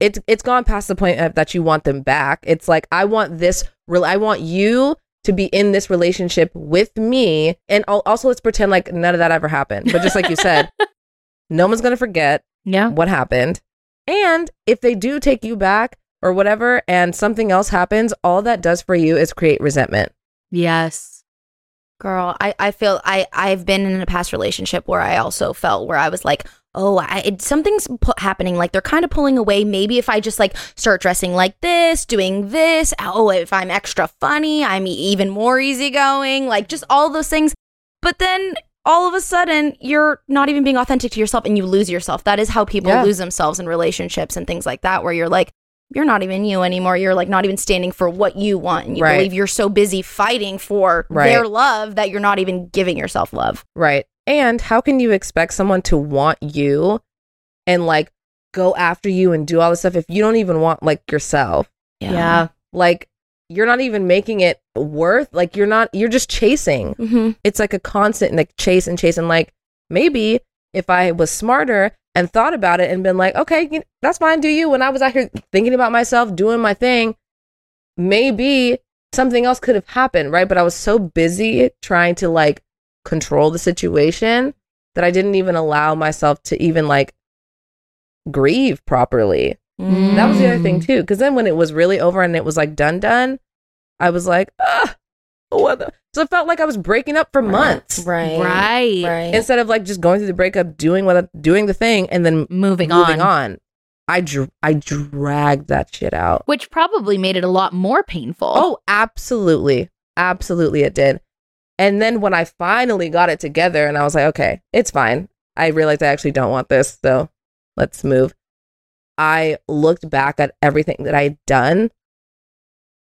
it's it's gone past the point of that you want them back it's like i want this real i want you to be in this relationship with me and al- also let's pretend like none of that ever happened but just like you said no one's gonna forget Yeah. what happened. And if they do take you back or whatever and something else happens, all that does for you is create resentment. Yes. Girl, I, I feel I I've been in a past relationship where I also felt where I was like, oh, I, it, something's pu- happening. Like they're kind of pulling away. Maybe if I just like start dressing like this, doing this. Oh, if I'm extra funny, I'm even more easygoing. Like just all those things. But then all of a sudden, you're not even being authentic to yourself, and you lose yourself. That is how people Yeah. lose themselves in relationships and things like that. Where you're like. You're not even you anymore. You're like not even standing for what you want. And you Right. believe you're so busy fighting for Right. their love that you're not even giving yourself love. Right. And how can you expect someone to want you and like go after you and do all this stuff if you don't even want like yourself? Yeah. Like you're not even making it worth like you're not you're just chasing. hmm It's like a constant like chase and chase and like maybe if I was smarter and thought about it and been like, okay, that's fine, do you? When I was out here thinking about myself, doing my thing, maybe something else could have happened, right? But I was so busy trying to like control the situation that I didn't even allow myself to even like grieve properly. That was the other thing too. Cause then when it was really over and it was like done, done, I was like, ah, what the? So it felt like I was breaking up for months Right. Right. Right. instead of like just going through the breakup, doing what doing the thing, and then Moving, moving on. on. I dr- I dragged that shit out. Which probably made it a lot more painful. Oh, absolutely, absolutely, it did. And then when I finally got it together, and I was like, okay, it's fine. I realized I actually don't want this, so let's move. I looked back at everything that I'd done,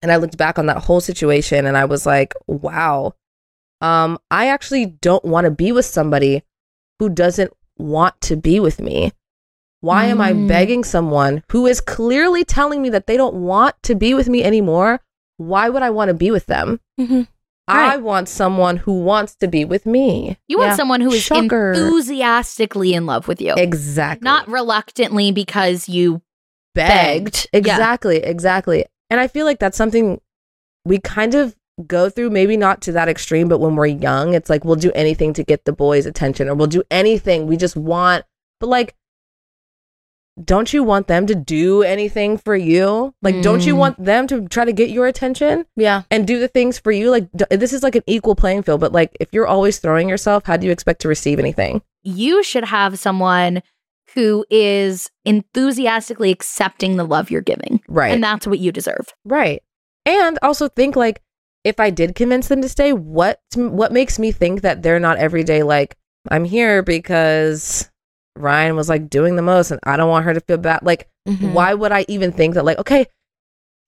and I looked back on that whole situation, and I was like, wow, um, I actually don't want to be with somebody who doesn't want to be with me. Why am I Mm. begging someone who is clearly telling me that they don't want to be with me anymore? Why would I want to be with them? Mhm. I Right. want someone who wants to be with me. you want Yeah. someone who is Shocker. enthusiastically in love with you, Exactly. not reluctantly because you begged. begged. Yeah. Exactly, exactly. And I feel like that's something we kind of go through, maybe not to that extreme, but when we're young, it's like we'll do anything to get the boys' attention or we'll do anything. We just want, but like, don't you want them to do anything for you? Like, don't you Mm. want them to try to get your attention Yeah. and do the things for you? Like, d- this is like an equal playing field, but like, if you're always throwing yourself, how do you expect to receive anything? you should have someone who is enthusiastically accepting the love you're giving. Right. And that's what you deserve. Right. And also think like if I did convince them to stay, what what makes me think that they're not every day like I'm here because Riayn was like doing the most and I don't want her to feel bad. Like Mhm. why would I even think that like okay,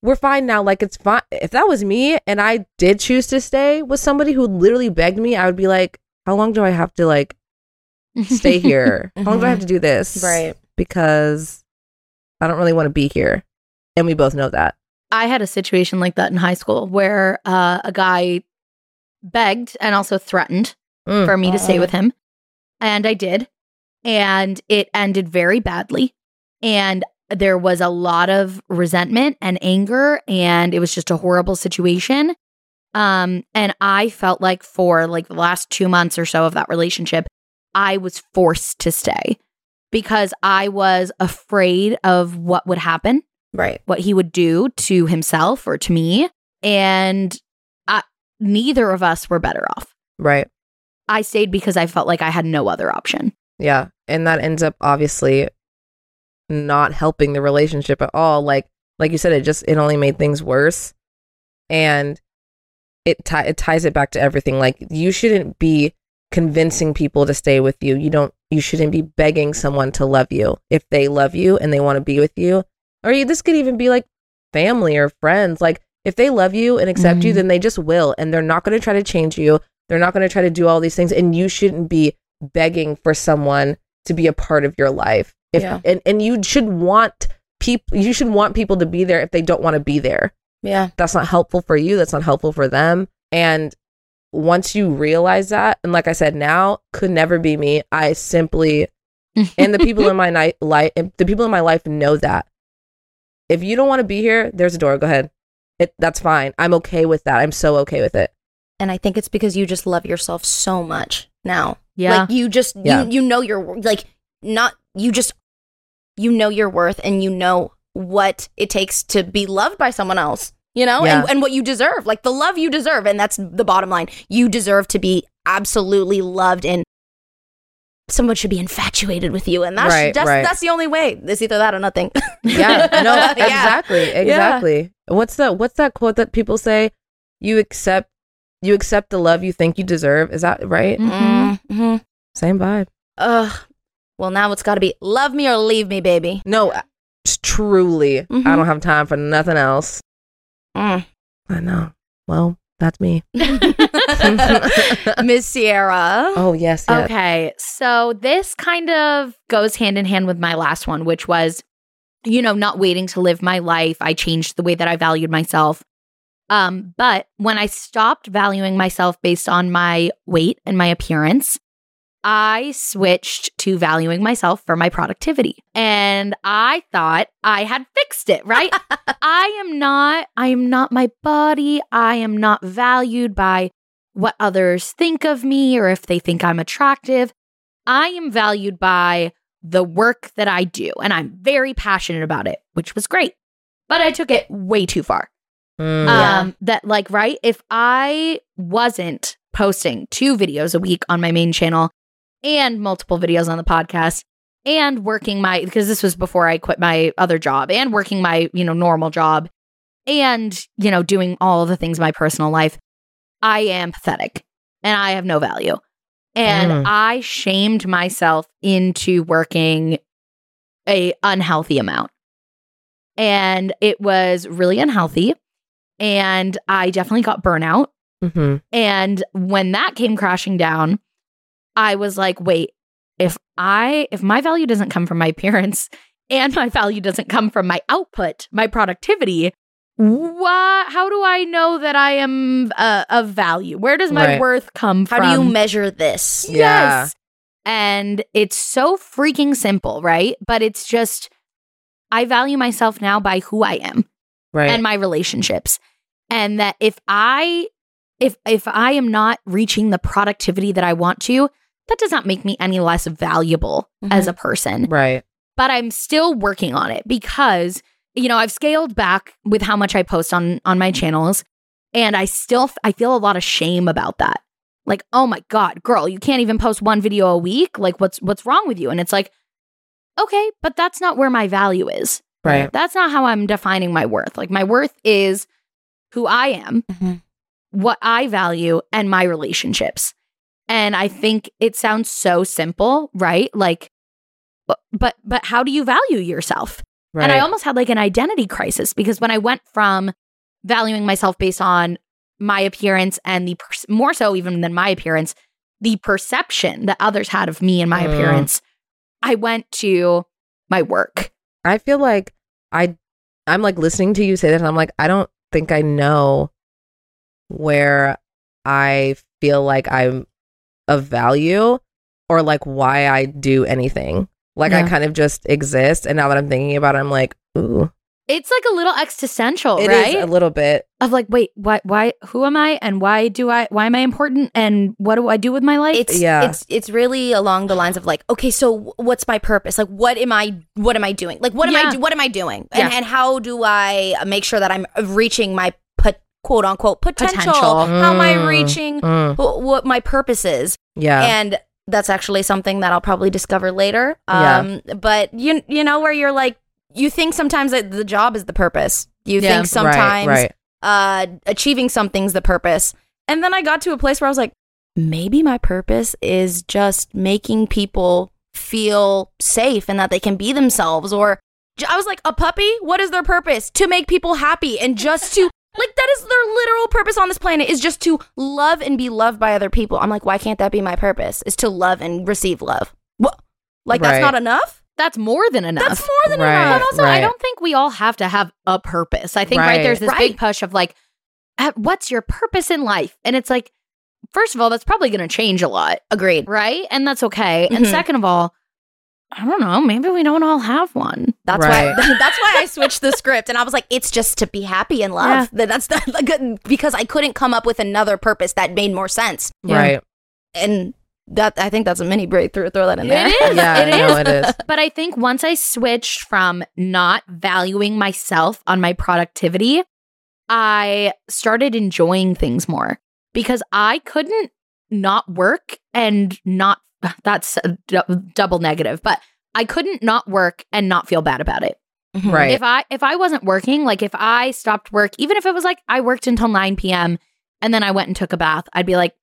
we're fine now. Like it's fine. If that was me and I did choose to stay with somebody who literally begged me, I would be like, how long do I have to like stay here? How long do I have to do this? Right. Because I don't really want to be here. And we both know that. I had a situation like that in high school where uh, a guy begged and also threatened Mm. for me to stay Uh. with him. And I did. And it ended very badly. And there was a lot of resentment and anger and it was just a horrible situation. Um and I felt like for like the last 2 months or so of that relationship, I was forced to stay because I was afraid of what would happen Right. what he would do to himself or to me. And I, neither of us were better off. Right. I stayed because I felt like I had no other option. Yeah. And that ends up obviously not helping the relationship at all. Like like you said, it just it only made things worse. And it ti- it ties it back to everything. Like you shouldn't be convincing people to stay with you. You don't you shouldn't be begging someone to love you. If they love you and they want to be with you. Or you, this could even be like family or friends. Like if they love you and accept you, Mhm. then they just will and they're not going to try to change you. They're not going to try to do all these things and you shouldn't be begging for someone to be a part of your life. If Yeah. and, and you should want people you should want people to be there if they don't want to be there. Yeah. That's not helpful for you, that's not helpful for them. And once you realize that, and like I said, now could never be me. I simply and the people in my night life the people in my life know that. If you don't want to be here, there's a door. Go ahead. It that's fine. I'm okay with that. I'm so okay with it. And I think it's because you just love yourself so much now. Yeah. Like you just Yeah. you you know your wor- like not you just you know your worth and you know what it takes to be loved by someone else. You know, Yeah. and, and what you deserve, like the love you deserve. And that's the bottom line. You deserve to be absolutely loved and someone should be infatuated with you. And that's, Right, that's, right. that's the only way. It's either that or nothing. Yeah, no, Yeah. exactly, exactly. What's that? What's that quote that people say? You accept, you accept the love you think you deserve. Is that right? Mhm. Mm-hmm. Same vibe. Ugh. Well, now it's got to be love me or leave me, baby. No, s- truly, Mhm. I don't have time for nothing else. Mm. I know. Well, that's me. Miss Sierra. Oh yes, yes. Okay. So this kind of goes hand in hand with my last one, which was, you know, not waiting to live my life. I changed the way that I valued myself. Um, but when I stopped valuing myself based on my weight and my appearance, I switched to valuing myself for my productivity. And I thought I had fixed it, right? I am not, I am not my body. I am not valued by what others think of me or if they think I'm attractive. I am valued by the work that I do. And I'm very passionate about it, which was great. But I took it way too far. Mm. Um, that like, right? If I wasn't posting two videos a week on my main channel and multiple videos on the podcast and working my because this was before I quit my other job and working my, you know, normal job and, you know, doing all the things in my personal life, I am pathetic and I have no value. And Mm. I shamed myself into working a unhealthy amount. And it was really unhealthy. And I definitely got burnout. Mhm. And when that came crashing down, I was like, wait, if I if my value doesn't come from my appearance and my value doesn't come from my output, my productivity, what how do I know that I am uh, of value? Where does my Right. worth come How from? How do you measure this? Yeah. Yes. And it's so freaking simple, right? But it's just I value myself now by who I am Right. and my relationships. And that if I if if I am not reaching the productivity that I want to, that does not make me any less valuable Mhm. as a person. right. But I'm still working on it because you know, I've scaled back with how much I post on on my channels and I still f- I feel a lot of shame about that. Like, "Oh my god, girl, you can't even post one video a week? Like what's what's wrong with you?" And it's like, "Okay, but that's not where my value is." Right. That's not how I'm defining my worth. Like my worth is who I am, Mhm. what I value, and my relationships. And I think it sounds so simple, right? Like, but but, how do you value yourself? Right. And I almost had like an identity crisis because when I went from valuing myself based on my appearance and the per- more so even than my appearance, the perception that others had of me and my Mm. appearance, I went to my work. I feel like I I'm like listening to you say that and I'm like I don't think I know where I feel like I'm of value or like why I do anything. Like I kind of just exist and now that I'm thinking about it I'm like, ooh. It's like a little existential, It is right? a little bit. of like, wait, why, why, who am I, and why do I, why am I important, and what do I do with my life? It's Yeah. it's it's really along the lines of like, okay, so what's my purpose? Like, what am I? What am I doing? Like, what am I? Yeah. Do, what am I doing? And Yeah. and how do I make sure that I'm reaching my pot, quote unquote potential? Potential. How am I Mm, reaching mm, wh- what my purpose is? yeah. and that's actually something that I'll probably discover later. Yeah. Um, but you you know where you're like you think sometimes that the job is the purpose. You Yeah. think sometimes right, right. uh achieving something's the purpose. And then I got to a place where I was like, maybe my purpose is just making people feel safe and that they can be themselves or I was like, a puppy? What is their purpose? To make people happy and just to that is their literal purpose on this planet is just to love and be loved by other people. I'm like, why can't that be my purpose? Is to love and receive love. What? Like Right. that's not enough? That's more than enough. That's more than Right. enough. But also, I don't think we all have to have a purpose. I think right, Right. there's this Right. big push of like, uh, what's your purpose in life? And it's like, first of all, that's probably going to change a lot, Agreed. right? And that's okay. And Mhm. second of all, I don't know, maybe we don't all have one. That's Right. why. That's why I switched the script, and I was like, "It's just to be happy and love." That That's the, like, because I couldn't come up with another purpose that made more sense, Yeah. Right. and that I think that's a mini breakthrough. Throw that in there. It is. Yeah, it no, is. it is. But I think once I switched from not valuing myself on my productivity I started enjoying things more because I couldn't not work and not that's a double negative, but I couldn't not work and not feel bad about it. Mm-hmm. Right. If I if I wasn't working, like if I stopped work, even if it was like I worked until 9 p.m. and then I went and took a bath, I'd be like,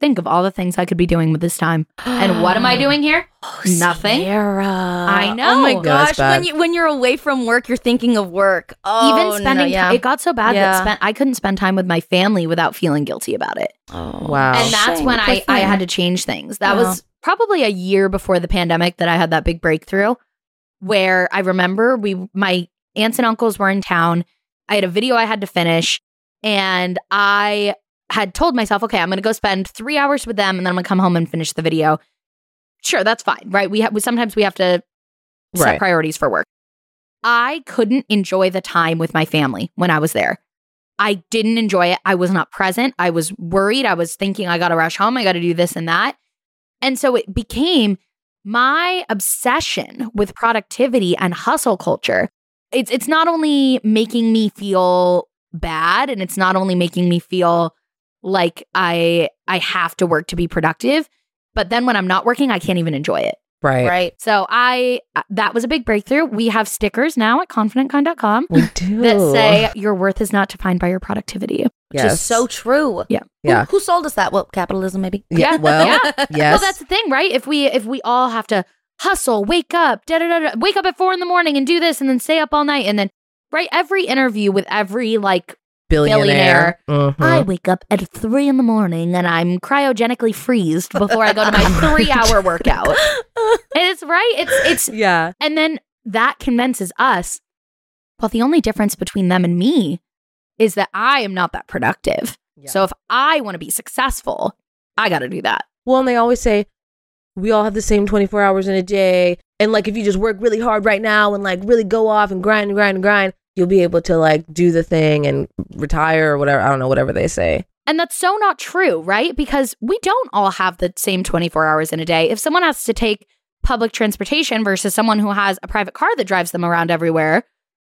think of all the things I could be doing with this time. And what am I doing here? Oh, Nothing. Sierra. I know. Oh my gosh. bad. when you when you're away from work, you're thinking of work. Oh, Even spending no, yeah. ti- it got so bad Yeah. that spent I couldn't spend time with my family without feeling guilty about it. Oh. Wow. and that's Shame. when I, I had to change things. That Yeah. was probably a year before the pandemic that I had that big breakthrough where I remember we my aunts and uncles were in town. I had a video I had to finish and I had told myself, okay, I'm going to go spend 3 hours with them and then I'm going to come home and finish the video. Sure, that's fine, right? We have we, sometimes we have to set Right. priorities for work. I couldn't enjoy the time with my family when I was there. I didn't enjoy it. I was not present. I was worried. I was thinking, I got to rush home. I got to do this and that. And so it became my obsession with productivity and hustle culture. It's it's not only making me feel bad and it's not only making me feel like I I have to work to be productive, but then when I'm not working, I can't even enjoy it. Right. right. So I uh, that was a big breakthrough. We have stickers now at confidentkind.com We do. that say your worth is not defined by your productivity. Which is so true. Yeah. Yeah. Who, sold us that? Well, capitalism, maybe. Yeah. Well, yeah. yes. Well, that's the thing, right? If we if we all have to hustle, wake up, da da da, da wake up at four in the morning and do this, and then stay up all night, and then right every interview with every like billionaire. Mhm. I wake up at three in the morning and I'm cryogenically freezed before I go to my three hour workout. And it's right. It's it's yeah. and then that convinces us. Well, the only difference between them and me is that I am not that productive. Yeah. So if I want to be successful, I got to do that. Well, and they always say we all have the same 24 hours in a day. And like if you just work really hard right now and like really go off and grind and grind and grind, you'll be able to like do the thing and retire or whatever. I don't know, whatever they say. And that's so not true, right? Because we don't all have the same 24 hours in a day. If someone has to take public transportation versus someone who has a private car that drives them around everywhere,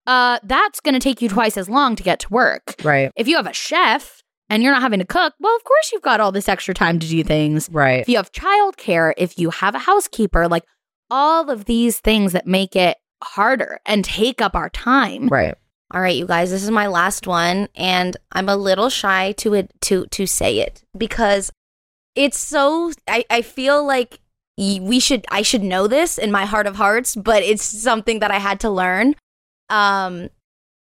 uh, that's going to take you twice as long to get to work. Right. If you have a chef and you're not having to cook, well, of course you've got all this extra time to do things. Right. If you have childcare, if you have a housekeeper, like all of these things that make it harder and take up our time. Right. All right, you guys, this is my last one, and I'm a little shy to it to to say it because it's so. I I feel like we should. I should know this in my heart of hearts, but it's something that I had to learn. Um,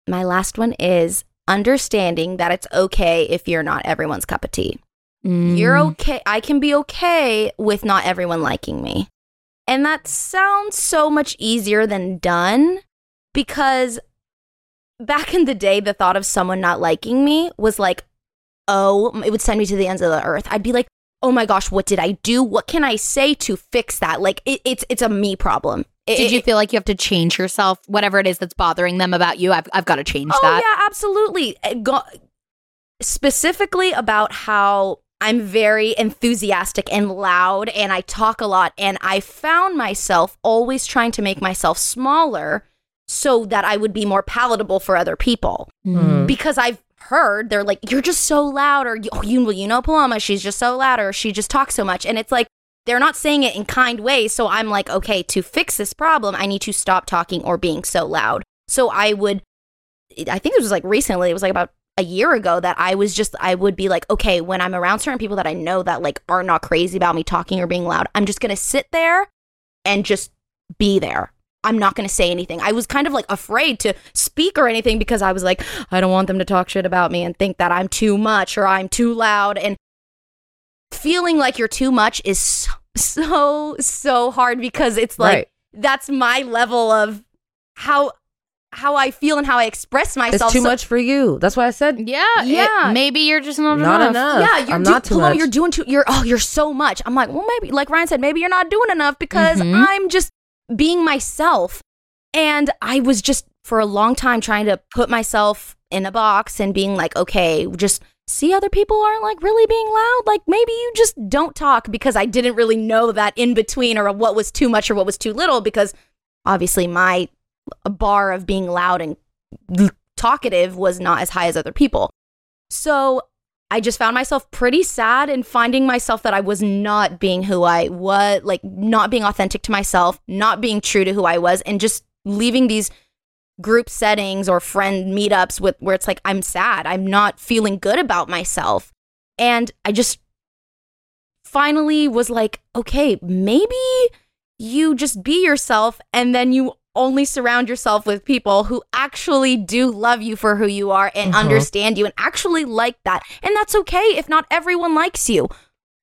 my last one is understanding that it's okay if you're not everyone's cup of tea. You're Mm. okay. I can be okay with not everyone liking me. And that sounds so much easier than done because back in the day, the thought of someone not liking me was like, oh, it would send me to the ends of the earth. I'd be like, oh my gosh, what did I do? What can I say to fix that? Like, it, it's it's a me problem. It- Did you feel like you have to change yourself? Whatever it is that's bothering them about you, I've, I've got to change Oh that. yeah, absolutely. Go- specifically about how I'm very enthusiastic and loud and I talk a lot and I found myself always trying to make myself smaller so that I would be more palatable for other people Mm. because I've heard they're like you're just so loud or oh, you you know Paloma she's just so loud or she just talks so much and it's like they're not saying it in kind ways so I'm like okay to fix this problem I need to stop talking or being so loud so I would I think it was like recently it was like about a year ago that I was just I would be like okay when I'm around certain people that I know that like are not crazy about me talking or being loud I'm just going to sit there and just be there I'm not going to say anything. I was kind of like afraid to speak or anything because I was like, I don't want them to talk shit about me and think that I'm too much or I'm too loud. And feeling like you're too much is so, so, so hard because it's like, Right. that's my level of how. How I feel and how I express myself. It's myself. too So- much for you. That's why I said Yeah, it- Yeah. maybe you're just not, not enough. enough. Yeah, you're I'm do- not too Paloma, much. You're doing too. You're oh, you're so much. I'm like, well, maybe like Riayn said, maybe you're not doing enough because Mhm. I'm just being myself. And I was just for a long time trying to put myself in a box and being like, okay, just see other people aren't like really being loud. Like maybe you just don't talk because I didn't really know that in between or what was too much or what was too little because obviously my bar of being loud and talkative was not as high as other people. So I just found myself pretty sad and finding myself that I was not being who I was, like not being authentic to myself, not being true to who I was, and just leaving these group settings or friend meetups with where it's like I'm sad, I'm not feeling good about myself. And I just finally was like, okay, maybe you just be yourself and then you only surround yourself with people who actually do love you for who you are and Mhm. understand you and actually like that. And that's okay if not everyone likes you.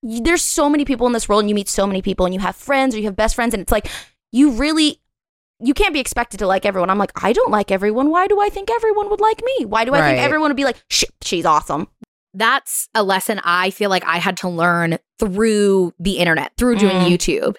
There's so many people in this world and you meet so many people and you have friends or you have best friends and it's like you really you can't be expected to like everyone. I'm like, I don't like everyone. Why do I think everyone would like me? Why do I think everyone would be like, Shit, she's awesome? that's a lesson I feel like I had to learn through the internet, through doing Mm. YouTube,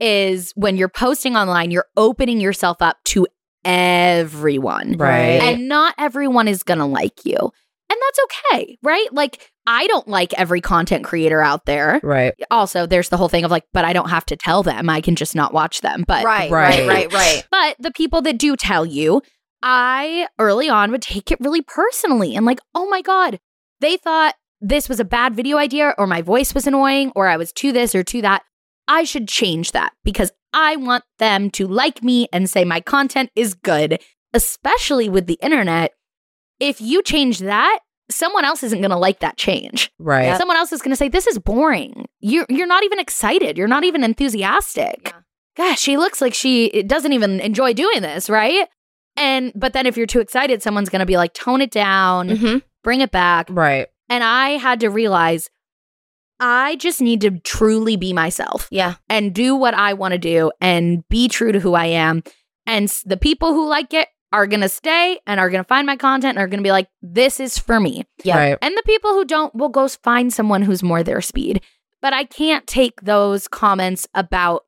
is when you're posting online, you're opening yourself up to everyone. Right. And not everyone is going to like you. And that's okay, right? Like, I don't like every content creator out there. Right. Also, there's the whole thing of like, but I don't have to tell them. I can just not watch them. But right, Right. right, right, right. but the people that do tell you, I early on would take it really personally and like, oh my God, they thought this was a bad video idea or my voice was annoying or I was to this or to that. I should change that because I want them to like me and say my content is good, especially with the internet. If you change that, someone else isn't going to like that change. Right. Someone else is going to say this is boring. You're you're not even excited. You're not even enthusiastic. Yeah. Gosh, she looks like she doesn't even enjoy doing this, right? And but then if you're too excited, someone's going to be like tone it down, hmm bring it back. Right. And I had to realize I just need to truly be myself Yeah. and do what I want to do and be true to who I am. And the people who like it are going to stay and are going to find my content and are going to be like, this is for me. Yeah. Right. And the people who don't will go find someone who's more their speed. But I can't take those comments about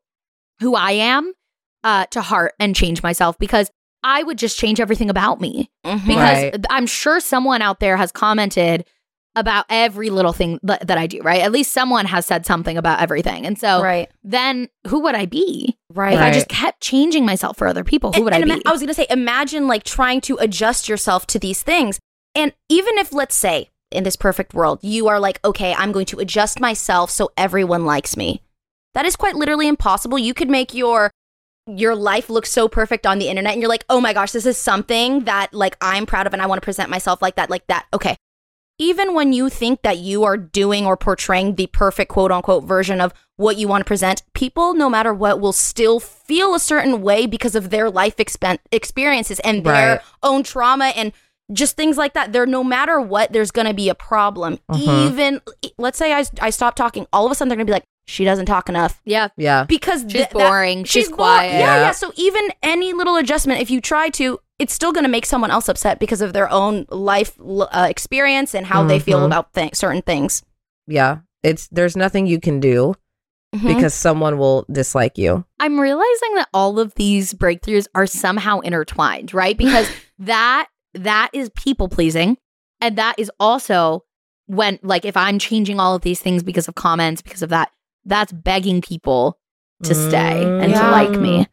who I am uh, to heart and change myself because I would just change everything about me. Mhm. Because Right. I'm sure someone out there has commented about every little thing that, that I do, right? At least someone has said something about everything. And so right, then who would I be? right. If I just kept changing myself for other people, who And- would and I ima- be? I was going to say, imagine like trying to adjust yourself to these things. And even if, let's say, in this perfect world, you are like, okay, I'm going to adjust myself so everyone likes me. That is quite literally impossible. You could make your your life look so perfect on the internet and you're like, "Oh my gosh, this is something that like I'm proud of and I want to present myself like that, like that." Okay. Even when you think that you are doing or portraying the perfect quote unquote version of what you want to present, people, no matter what, will still feel a certain way because of their life expen- experiences and their Right. own trauma and just things like that. There, no matter what, there's going to be a problem. Mhm. Even, let's say I, I stop talking, all of a sudden they're going to be like, she doesn't talk enough. yeah. Yeah. Because She's th- that- boring. She's bo- quiet. Yeah, yeah, Yeah. So even any little adjustment, if you try to, it's still going to make someone else upset because of their own life uh, experience and how they feel Mhm. about th- certain things. Yeah. It's there's nothing you can do Mhm. because someone will dislike you. I'm realizing that all of these breakthroughs are somehow intertwined, right? Because that that is people pleasing and that is also when like if I'm changing all of these things because of comments because of that that's begging people to stay and Yeah. to like me.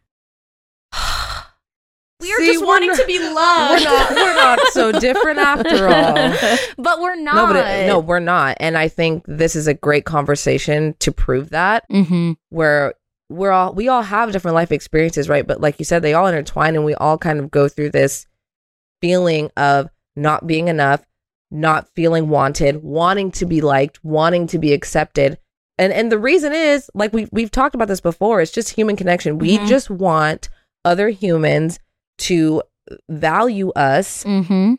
We are See, just wanting not- to be loved. We're not we're not so different after all. but we're not. No, but it, no, we're not. And I think this is a great conversation to prove that Mhm. where we're all we all have different life experiences, right? But like you said, they all intertwine and we all kind of go through this feeling of not being enough, not feeling wanted, wanting to be liked, wanting to be accepted. And and the reason is, like we we've talked about this before, it's just human connection. We Mhm. just want other humans to value us Mhm.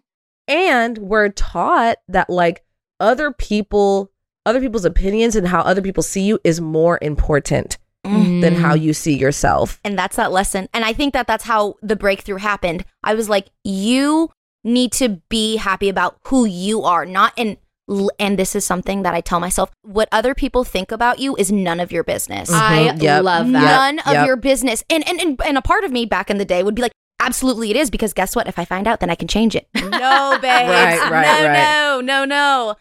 and we're taught that like other people other people's opinions and how other people see you is more important Mm. than how you see yourself And that's that lesson. And I think that that's how the breakthrough happened. I was like, you need to be happy about who you are, not in. And this is something that I tell myself: what other people think about you is none of your business. I Mhm. Yep. love that. None of Yep. your business. And, and and and a part of me back in the day would be like, absolutely, it is because guess what? If I find out, then I can change it. No, babe. Right, right, no, right. no, no, no.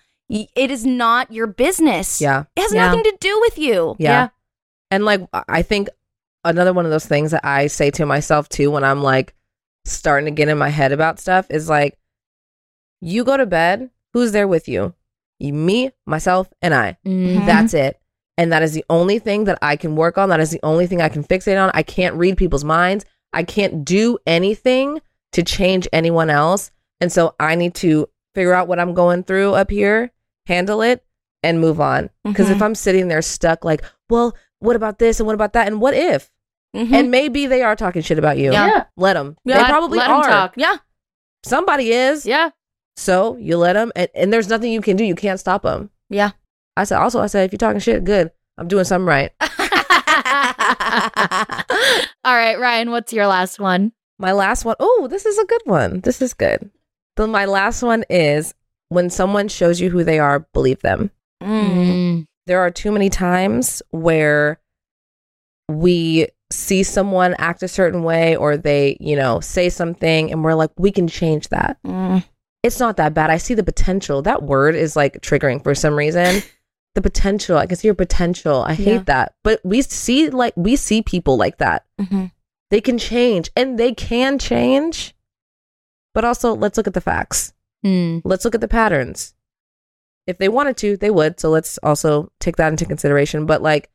It is not your business. yeah It has Yeah. nothing to do with you. yeah, Yeah. and like i think another one of those things that i say to myself too when i'm like starting to get in my head about stuff is like You go to bed, who's there with you? You- Me, myself, and I. Mhm. That's it. And that is the only thing that I can work on. That is the only thing I can fixate on. I can't read people's minds. I can't do anything to change anyone else. And so I need to figure out what I'm going through up here, handle it, and move on. Because if I'm sitting there stuck, like, well, what about this and what about that? And what if? Mhm. And maybe they are talking shit about you. Yeah. Yeah. Let them. Yeah. They probably let 'em are. talk. yeah. Somebody is. Yeah. So you let them, and, and there's nothing you can do. You can't stop them. Yeah. I said, also, I said, if you're talking shit, good. I'm doing something right. All right, Riayn, what's your last one? My last one, oh, this is a good one. This is good. So my last one is when someone shows you who they are, believe them. Mm. There are too many times where we see someone act a certain way or they, you know, say something and we're like, we can change that. Mm. It's not that bad. I see the potential. That word is like triggering for some reason. the potential. I can see your potential. I hate Yeah. that. But we see like we see people like that. Mhm. They can change and they can change. But also, let's look at the facts. Mm. Let's look at the patterns. If they wanted to, they would. So let's also take that into consideration. But like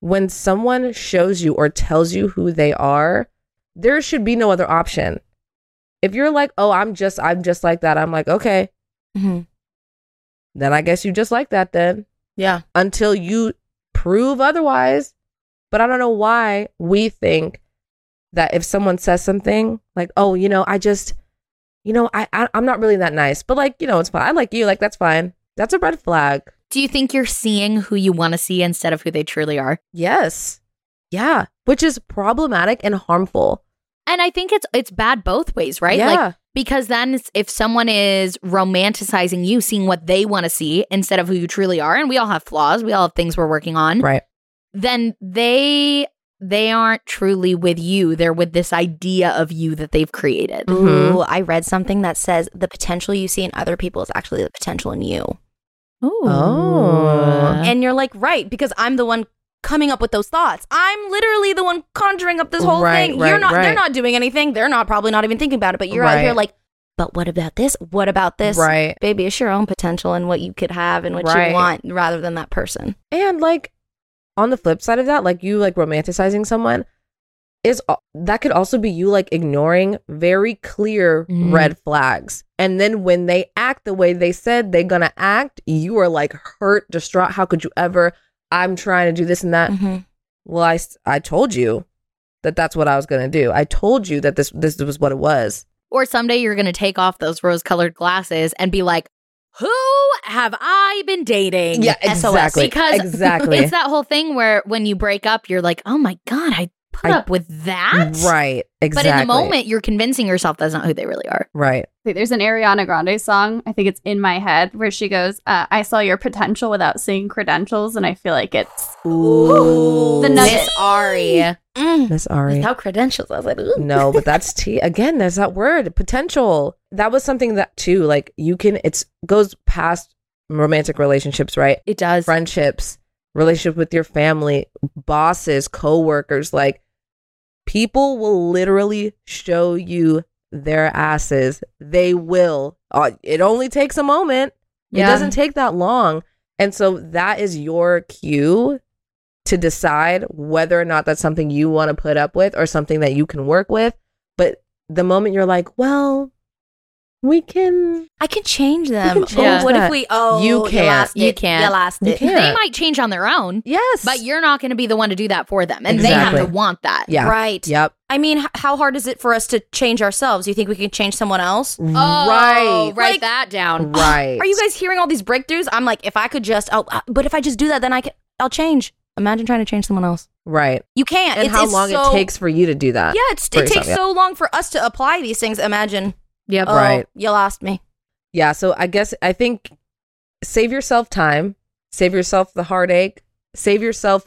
when someone shows you or tells you who they are, there should be no other option. If you're like, "Oh, I'm just I'm just like that." I'm like, "Okay, Mhm. then I guess you just like that then." Yeah. until you prove otherwise. But I don't know why we think that if someone says something like, "Oh, you know, I just, you know, I, I I'm not really that nice," but like, you know, it's fine. I like you, like that's fine. That's a red flag. Do you think you're seeing who you want to see instead of who they truly are? Yes, yeah, which is problematic and harmful. And I think it's it's bad both ways, right? Yeah, Like because then if someone is romanticizing you, seeing what they want to see instead of who you truly are, and we all have flaws, we all have things we're working on, right. then they they aren't truly with you. They're with this idea of you that they've created. Mhm. Ooh, I read something that says the potential you see in other people is actually the potential in you. Ooh. Oh. And you're like, right, because I'm the one coming up with those thoughts. I'm literally the one conjuring up this whole Right, thing. right, you're not they're not doing anything. They're not probably not even thinking about it, but you're out here like, but what about this? What about this? Right. Baby, it's your own potential and what you could have and what Right. you want rather than that person. And like on the flip side of that, like you like romanticizing someone is that could also be you like ignoring very clear Mm. red flags. And then when they act the way they said they're going to act, you are like hurt, distraught. How could you ever? I'm trying to do this and that. Mhm. Well, I told you that that's what I was going to do. I told you that this this was what it was. Or someday you're going to take off those rose colored glasses and be like, who have I been dating? SOS. exactly. Because exactly. it's that whole thing where when you break up, you're like, oh my God, I put I- up with that. right. Exactly. But in the moment, you're convincing yourself that's not who they really are. right. There's an Ariana Grande song, I think it's in my head, where she goes, uh, I saw your potential without seeing credentials. And I feel like it's Ooh. The nugget. Miss Ari. Mm. Miss Ari. Without credentials, I was like, ooh. no, but that's T again, there's that word, potential. That was something that too, like you can it's goes past romantic relationships, right? It does. Friendships, relationship with your family, bosses, co-workers, like people will literally show you their asses. They will. Uh, it only takes a moment. It doesn't take that long. And so that is your cue to decide whether or not that's something you want to put up with or something that you can work with. But the moment you're like, well, we can, I can change them. can Oh, change what that. if we? Oh, You can't. lost You it. can't. You lost You it. can't. They might change on their own, yes, but you're not going to be the one to do that for them. And they have Exactly. to want that. yeah, Right. yep, I mean, h- how hard is it for us to change ourselves? You think we can change someone else? Oh, right, Write Like- that down. right. Are you guys hearing all these breakthroughs? I'm like, if I could just, oh, uh, but if I just do that, then I can, I'll change. Imagine trying to change someone else. right? You can't. And It's- how it's long so- it takes for you to do that? Yeah, it's, it takes yeah. so long for us to apply these things. Imagine. Yep. Oh, Right. You lost me. yeah so i guess i think save yourself time save yourself the heartache save yourself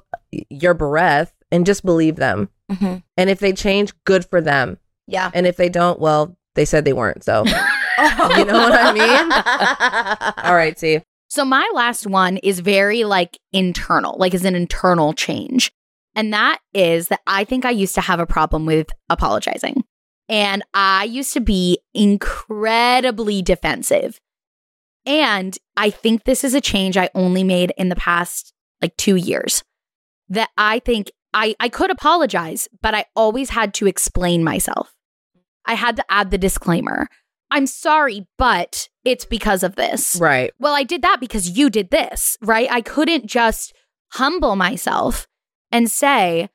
your breath and just believe them hmm and if they change good for them Yeah. and if they don't well they said they weren't so you know what i mean all right see So my last one is very like internal, like is an internal change. And that is that I think I used to have a problem with apologizing. And I used to be incredibly defensive. And I think this is a change I only made in the past like two years. That I think I, I could apologize, but I always had to explain myself. I had to add the disclaimer. I'm sorry, but it's because of this. Right. Well, I did that because you did this, right? I couldn't just humble myself and say,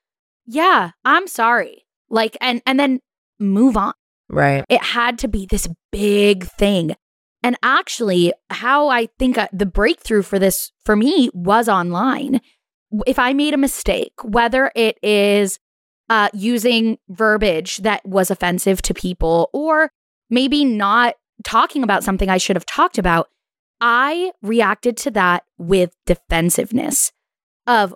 "Yeah, I'm sorry." Like and and then move on. Right. It had to be this big thing. And actually, how I think the breakthrough for this for me was online. If I made a mistake, whether it is uh, using verbiage that was offensive to people or maybe not talking about something I should have talked about, I reacted to that with defensiveness of,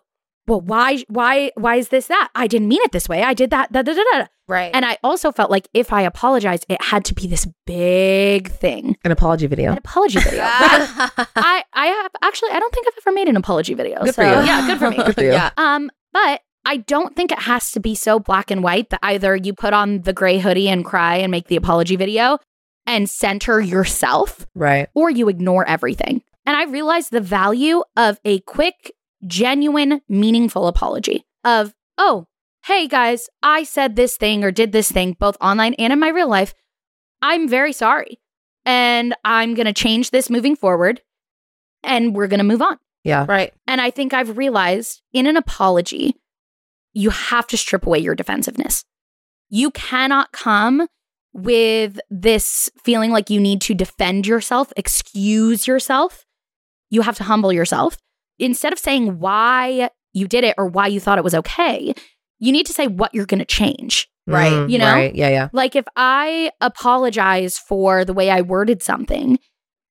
well, why, why, why is this that? I didn't mean it this way. I did that. Da, da, da, da. Right. And I also felt like if I apologized, it had to be this big thing, An apology video. an apology video. I, I have actually, I don't think I've ever made an apology video. Good so for you. yeah, good for me. Good for you. Yeah. Um, but I don't think it has to be so black and white that either you put on the gray hoodie and cry and make the apology video and center yourself Right. or you ignore everything. And I realized the value of a quick, genuine, meaningful apology of, oh, hey guys, I said this thing or did this thing both online and in my real life. I'm very sorry. And I'm going to change this moving forward and we're going to move on. Yeah. right. And I think I've realized in an apology, you have to strip away your defensiveness. You cannot come with this feeling like you need to defend yourself, excuse yourself. You have to humble yourself. Instead of saying why you did it or why you thought it was okay, you need to say what you're going to change. Right. Mm, You know? Right. Yeah. Yeah. Like if I apologize for the way I worded something,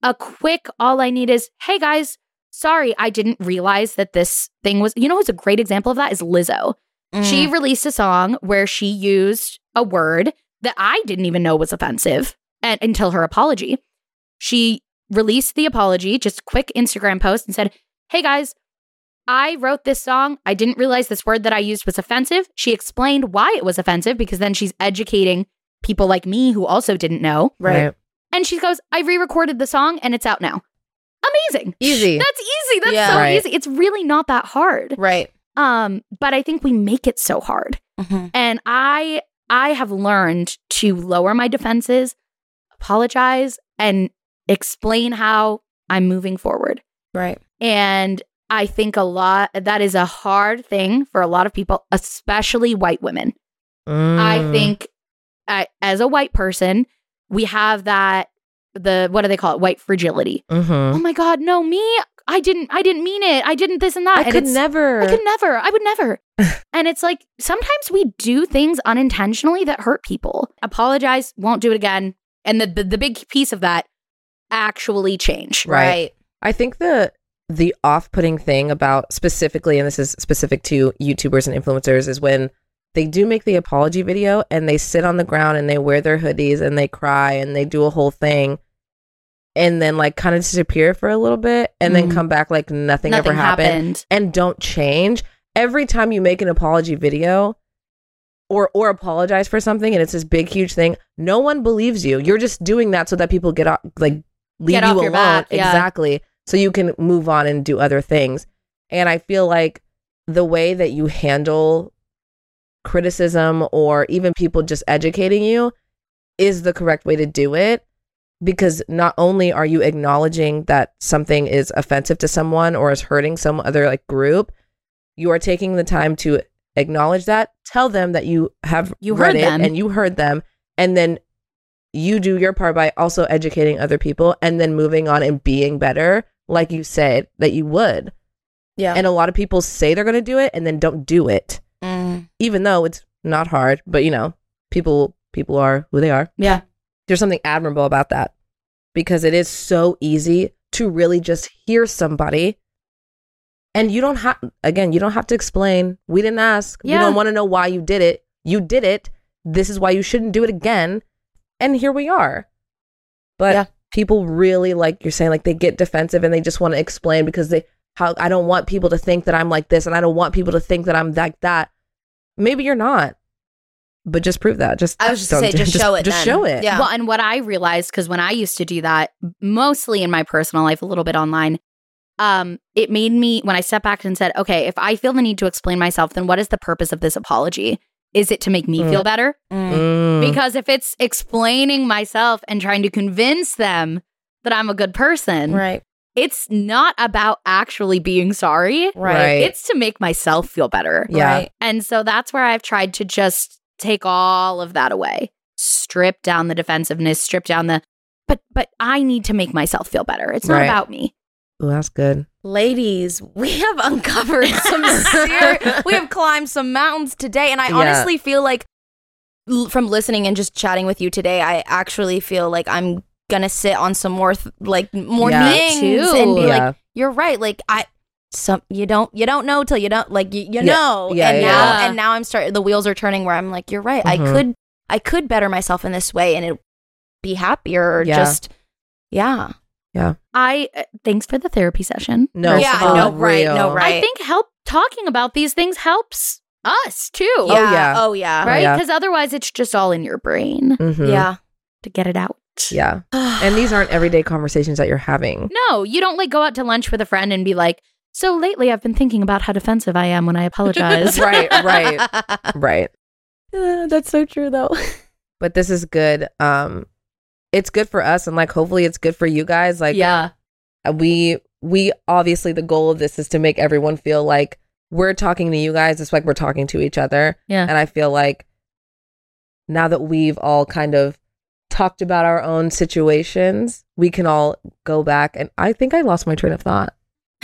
a quick all I need is, hey guys, sorry, I didn't realize that this thing was, you know, who's a great example of that is Lizzo. She Mm. released a song where she used a word that I didn't even know was offensive and, until her apology. She released the apology, just quick Instagram post and said, Hey guys, I wrote this song. I didn't realize this word that I used was offensive. She explained why it was offensive because then she's educating people like me who also didn't know. right. And she goes, I re recorded the song and it's out now. Amazing. Easy. That's easy. That's Yeah. so Right. easy. It's really not that hard. Right. Um, but I think we make it so hard. Mhm. And I I have learned to lower my defenses, apologize, and explain how I'm moving forward. Right. And I think a lot that is a hard thing for a lot of people, especially white women. I Mm. think uh, as a white person, we have that the what do they call it? White fragility. Mhm. Oh my god, no, me, I didn't I didn't mean it. I didn't this and that. I And could never. I could never. I would never. and it's like sometimes we do things unintentionally that hurt people. Apologize, won't do it again. And the the, the big piece of that actually change. Right. I think the the off-putting thing about specifically, and this is specific to YouTubers and influencers, is when they do make the apology video and they sit on the ground and they wear their hoodies and they cry and they do a whole thing and then like kind of disappear for a little bit and then Mhm. come back like nothing, Nothing ever happened, happened. and don't change. Every time you make an apology video or or apologize for something and it's this big huge thing, no one believes you. You're just doing that so that people get off like leave Get you alone. your back, yeah. Exactly. So you can move on and do other things. And I feel like the way that you handle criticism or even people just educating you is the correct way to do it because not only are you acknowledging that something is offensive to someone or is hurting some other like group you are taking the time to acknowledge that tell them that you have You heard it them. and you heard them and then you do your part by also educating other people and then moving on and being better like you said that you would Yeah. and a lot of people say they're going to do it and then don't do it Mm. even though it's not hard but you know people people are who they are Yeah. there's something admirable about that because it is so easy to really just hear somebody and you don't have again you don't have to explain we didn't ask Yeah. we don't want to know why you did it you did it this is why you shouldn't do it again and here we are but Yeah. people really like you're saying like they get defensive and they just want to explain because they how I don't want people to think that I'm like this and I don't want people to think that I'm like that maybe you're not but just prove that. Just I was just don't say, do- just show it Just then. show it. Yeah. Well, and what I realized because when I used to do that, mostly in my personal life, a little bit online, um, it made me when I stepped back and said, okay, if I feel the need to explain myself, then what is the purpose of this apology? Is it to make me Mm. feel better? Mm. Mm. Because if it's explaining myself and trying to convince them that I'm a good person, Right. it's not about actually being sorry. Right. It's to make myself feel better. Yeah. Right. And so that's where I've tried to just take all of that away. Strip down the defensiveness, strip down the but but I need to make myself feel better. It's not Right. about me. Ooh, that's good. Ladies, we have uncovered some serious, we have climbed some mountains today. And I Yeah. honestly feel like l- from listening and just chatting with you today, I actually feel like I'm gonna sit on some more th- like more Yeah. Me things too. and be Yeah. like, you're right. Like I some you don't you don't know till you don't like you, you Yeah. know. Yeah, and yeah, now yeah. and now I'm starting the wheels are turning where I'm like, you're right. I Mhm. could I could better myself in this way and it be happier or Yeah. just yeah. I uh, thanks for the therapy session. No, First yeah, no, right, no, right. I think help talking about these things helps us too. Oh, yeah. Oh yeah. Right? yeah. Because otherwise it's just all in your brain Mhm. Yeah. to get it out. Yeah. And these aren't everyday conversations that you're having. No, you don't like go out to lunch with a friend and be like, so lately I've been thinking about how defensive I am when I apologize. right, right, right. Uh, that's so true though. But this is good. Um, it's good for us, and like hopefully it's good for you guys. Like, yeah. uh, we we obviously the goal of this is to make everyone feel like we're talking to you guys. It's like we're talking to each other. Yeah. And I feel like now that we've all kind of talked about our own situations, we can all go back. And I think I lost my train of thought.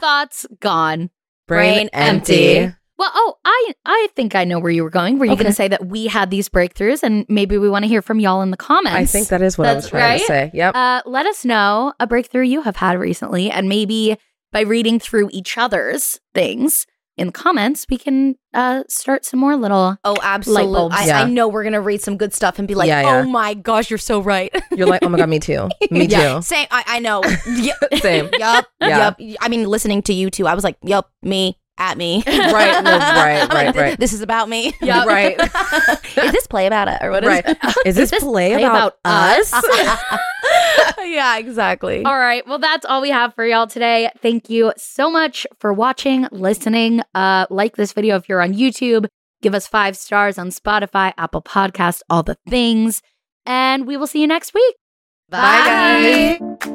Thoughts gone. Brain empty. Well, oh, I I think I know where you were going. Were you Okay. going to say that we had these breakthroughs and maybe we want to hear from y'all in the comments? I think that is what I was trying right. to say. Yep. Uh, let us know a breakthrough you have had recently, and maybe by reading through each other's things in the comments, we can uh, start some more little. Oh, absolutely. bulbs. I, Yeah. I know we're gonna read some good stuff and be like, Yeah, yeah. oh my gosh, you're so right. You're like, oh my god, me too. Me Yeah, too. Same. I, I know. Yep. Same. Yup. Yeah. Yup. I mean, listening to you too, I was like, yup, me, at me. Right, no, right, right, right. This is about me. Yup. Right. is this play about it or what is Right. Is this, this play, play about, about us? yeah, exactly. All right. Well, that's all we have for y'all today. Thank you so much for watching, listening. Uh, like this video if you're on YouTube. Give us five stars on Spotify, Apple Podcast, all the things. And we will see you next week. Bye, guys.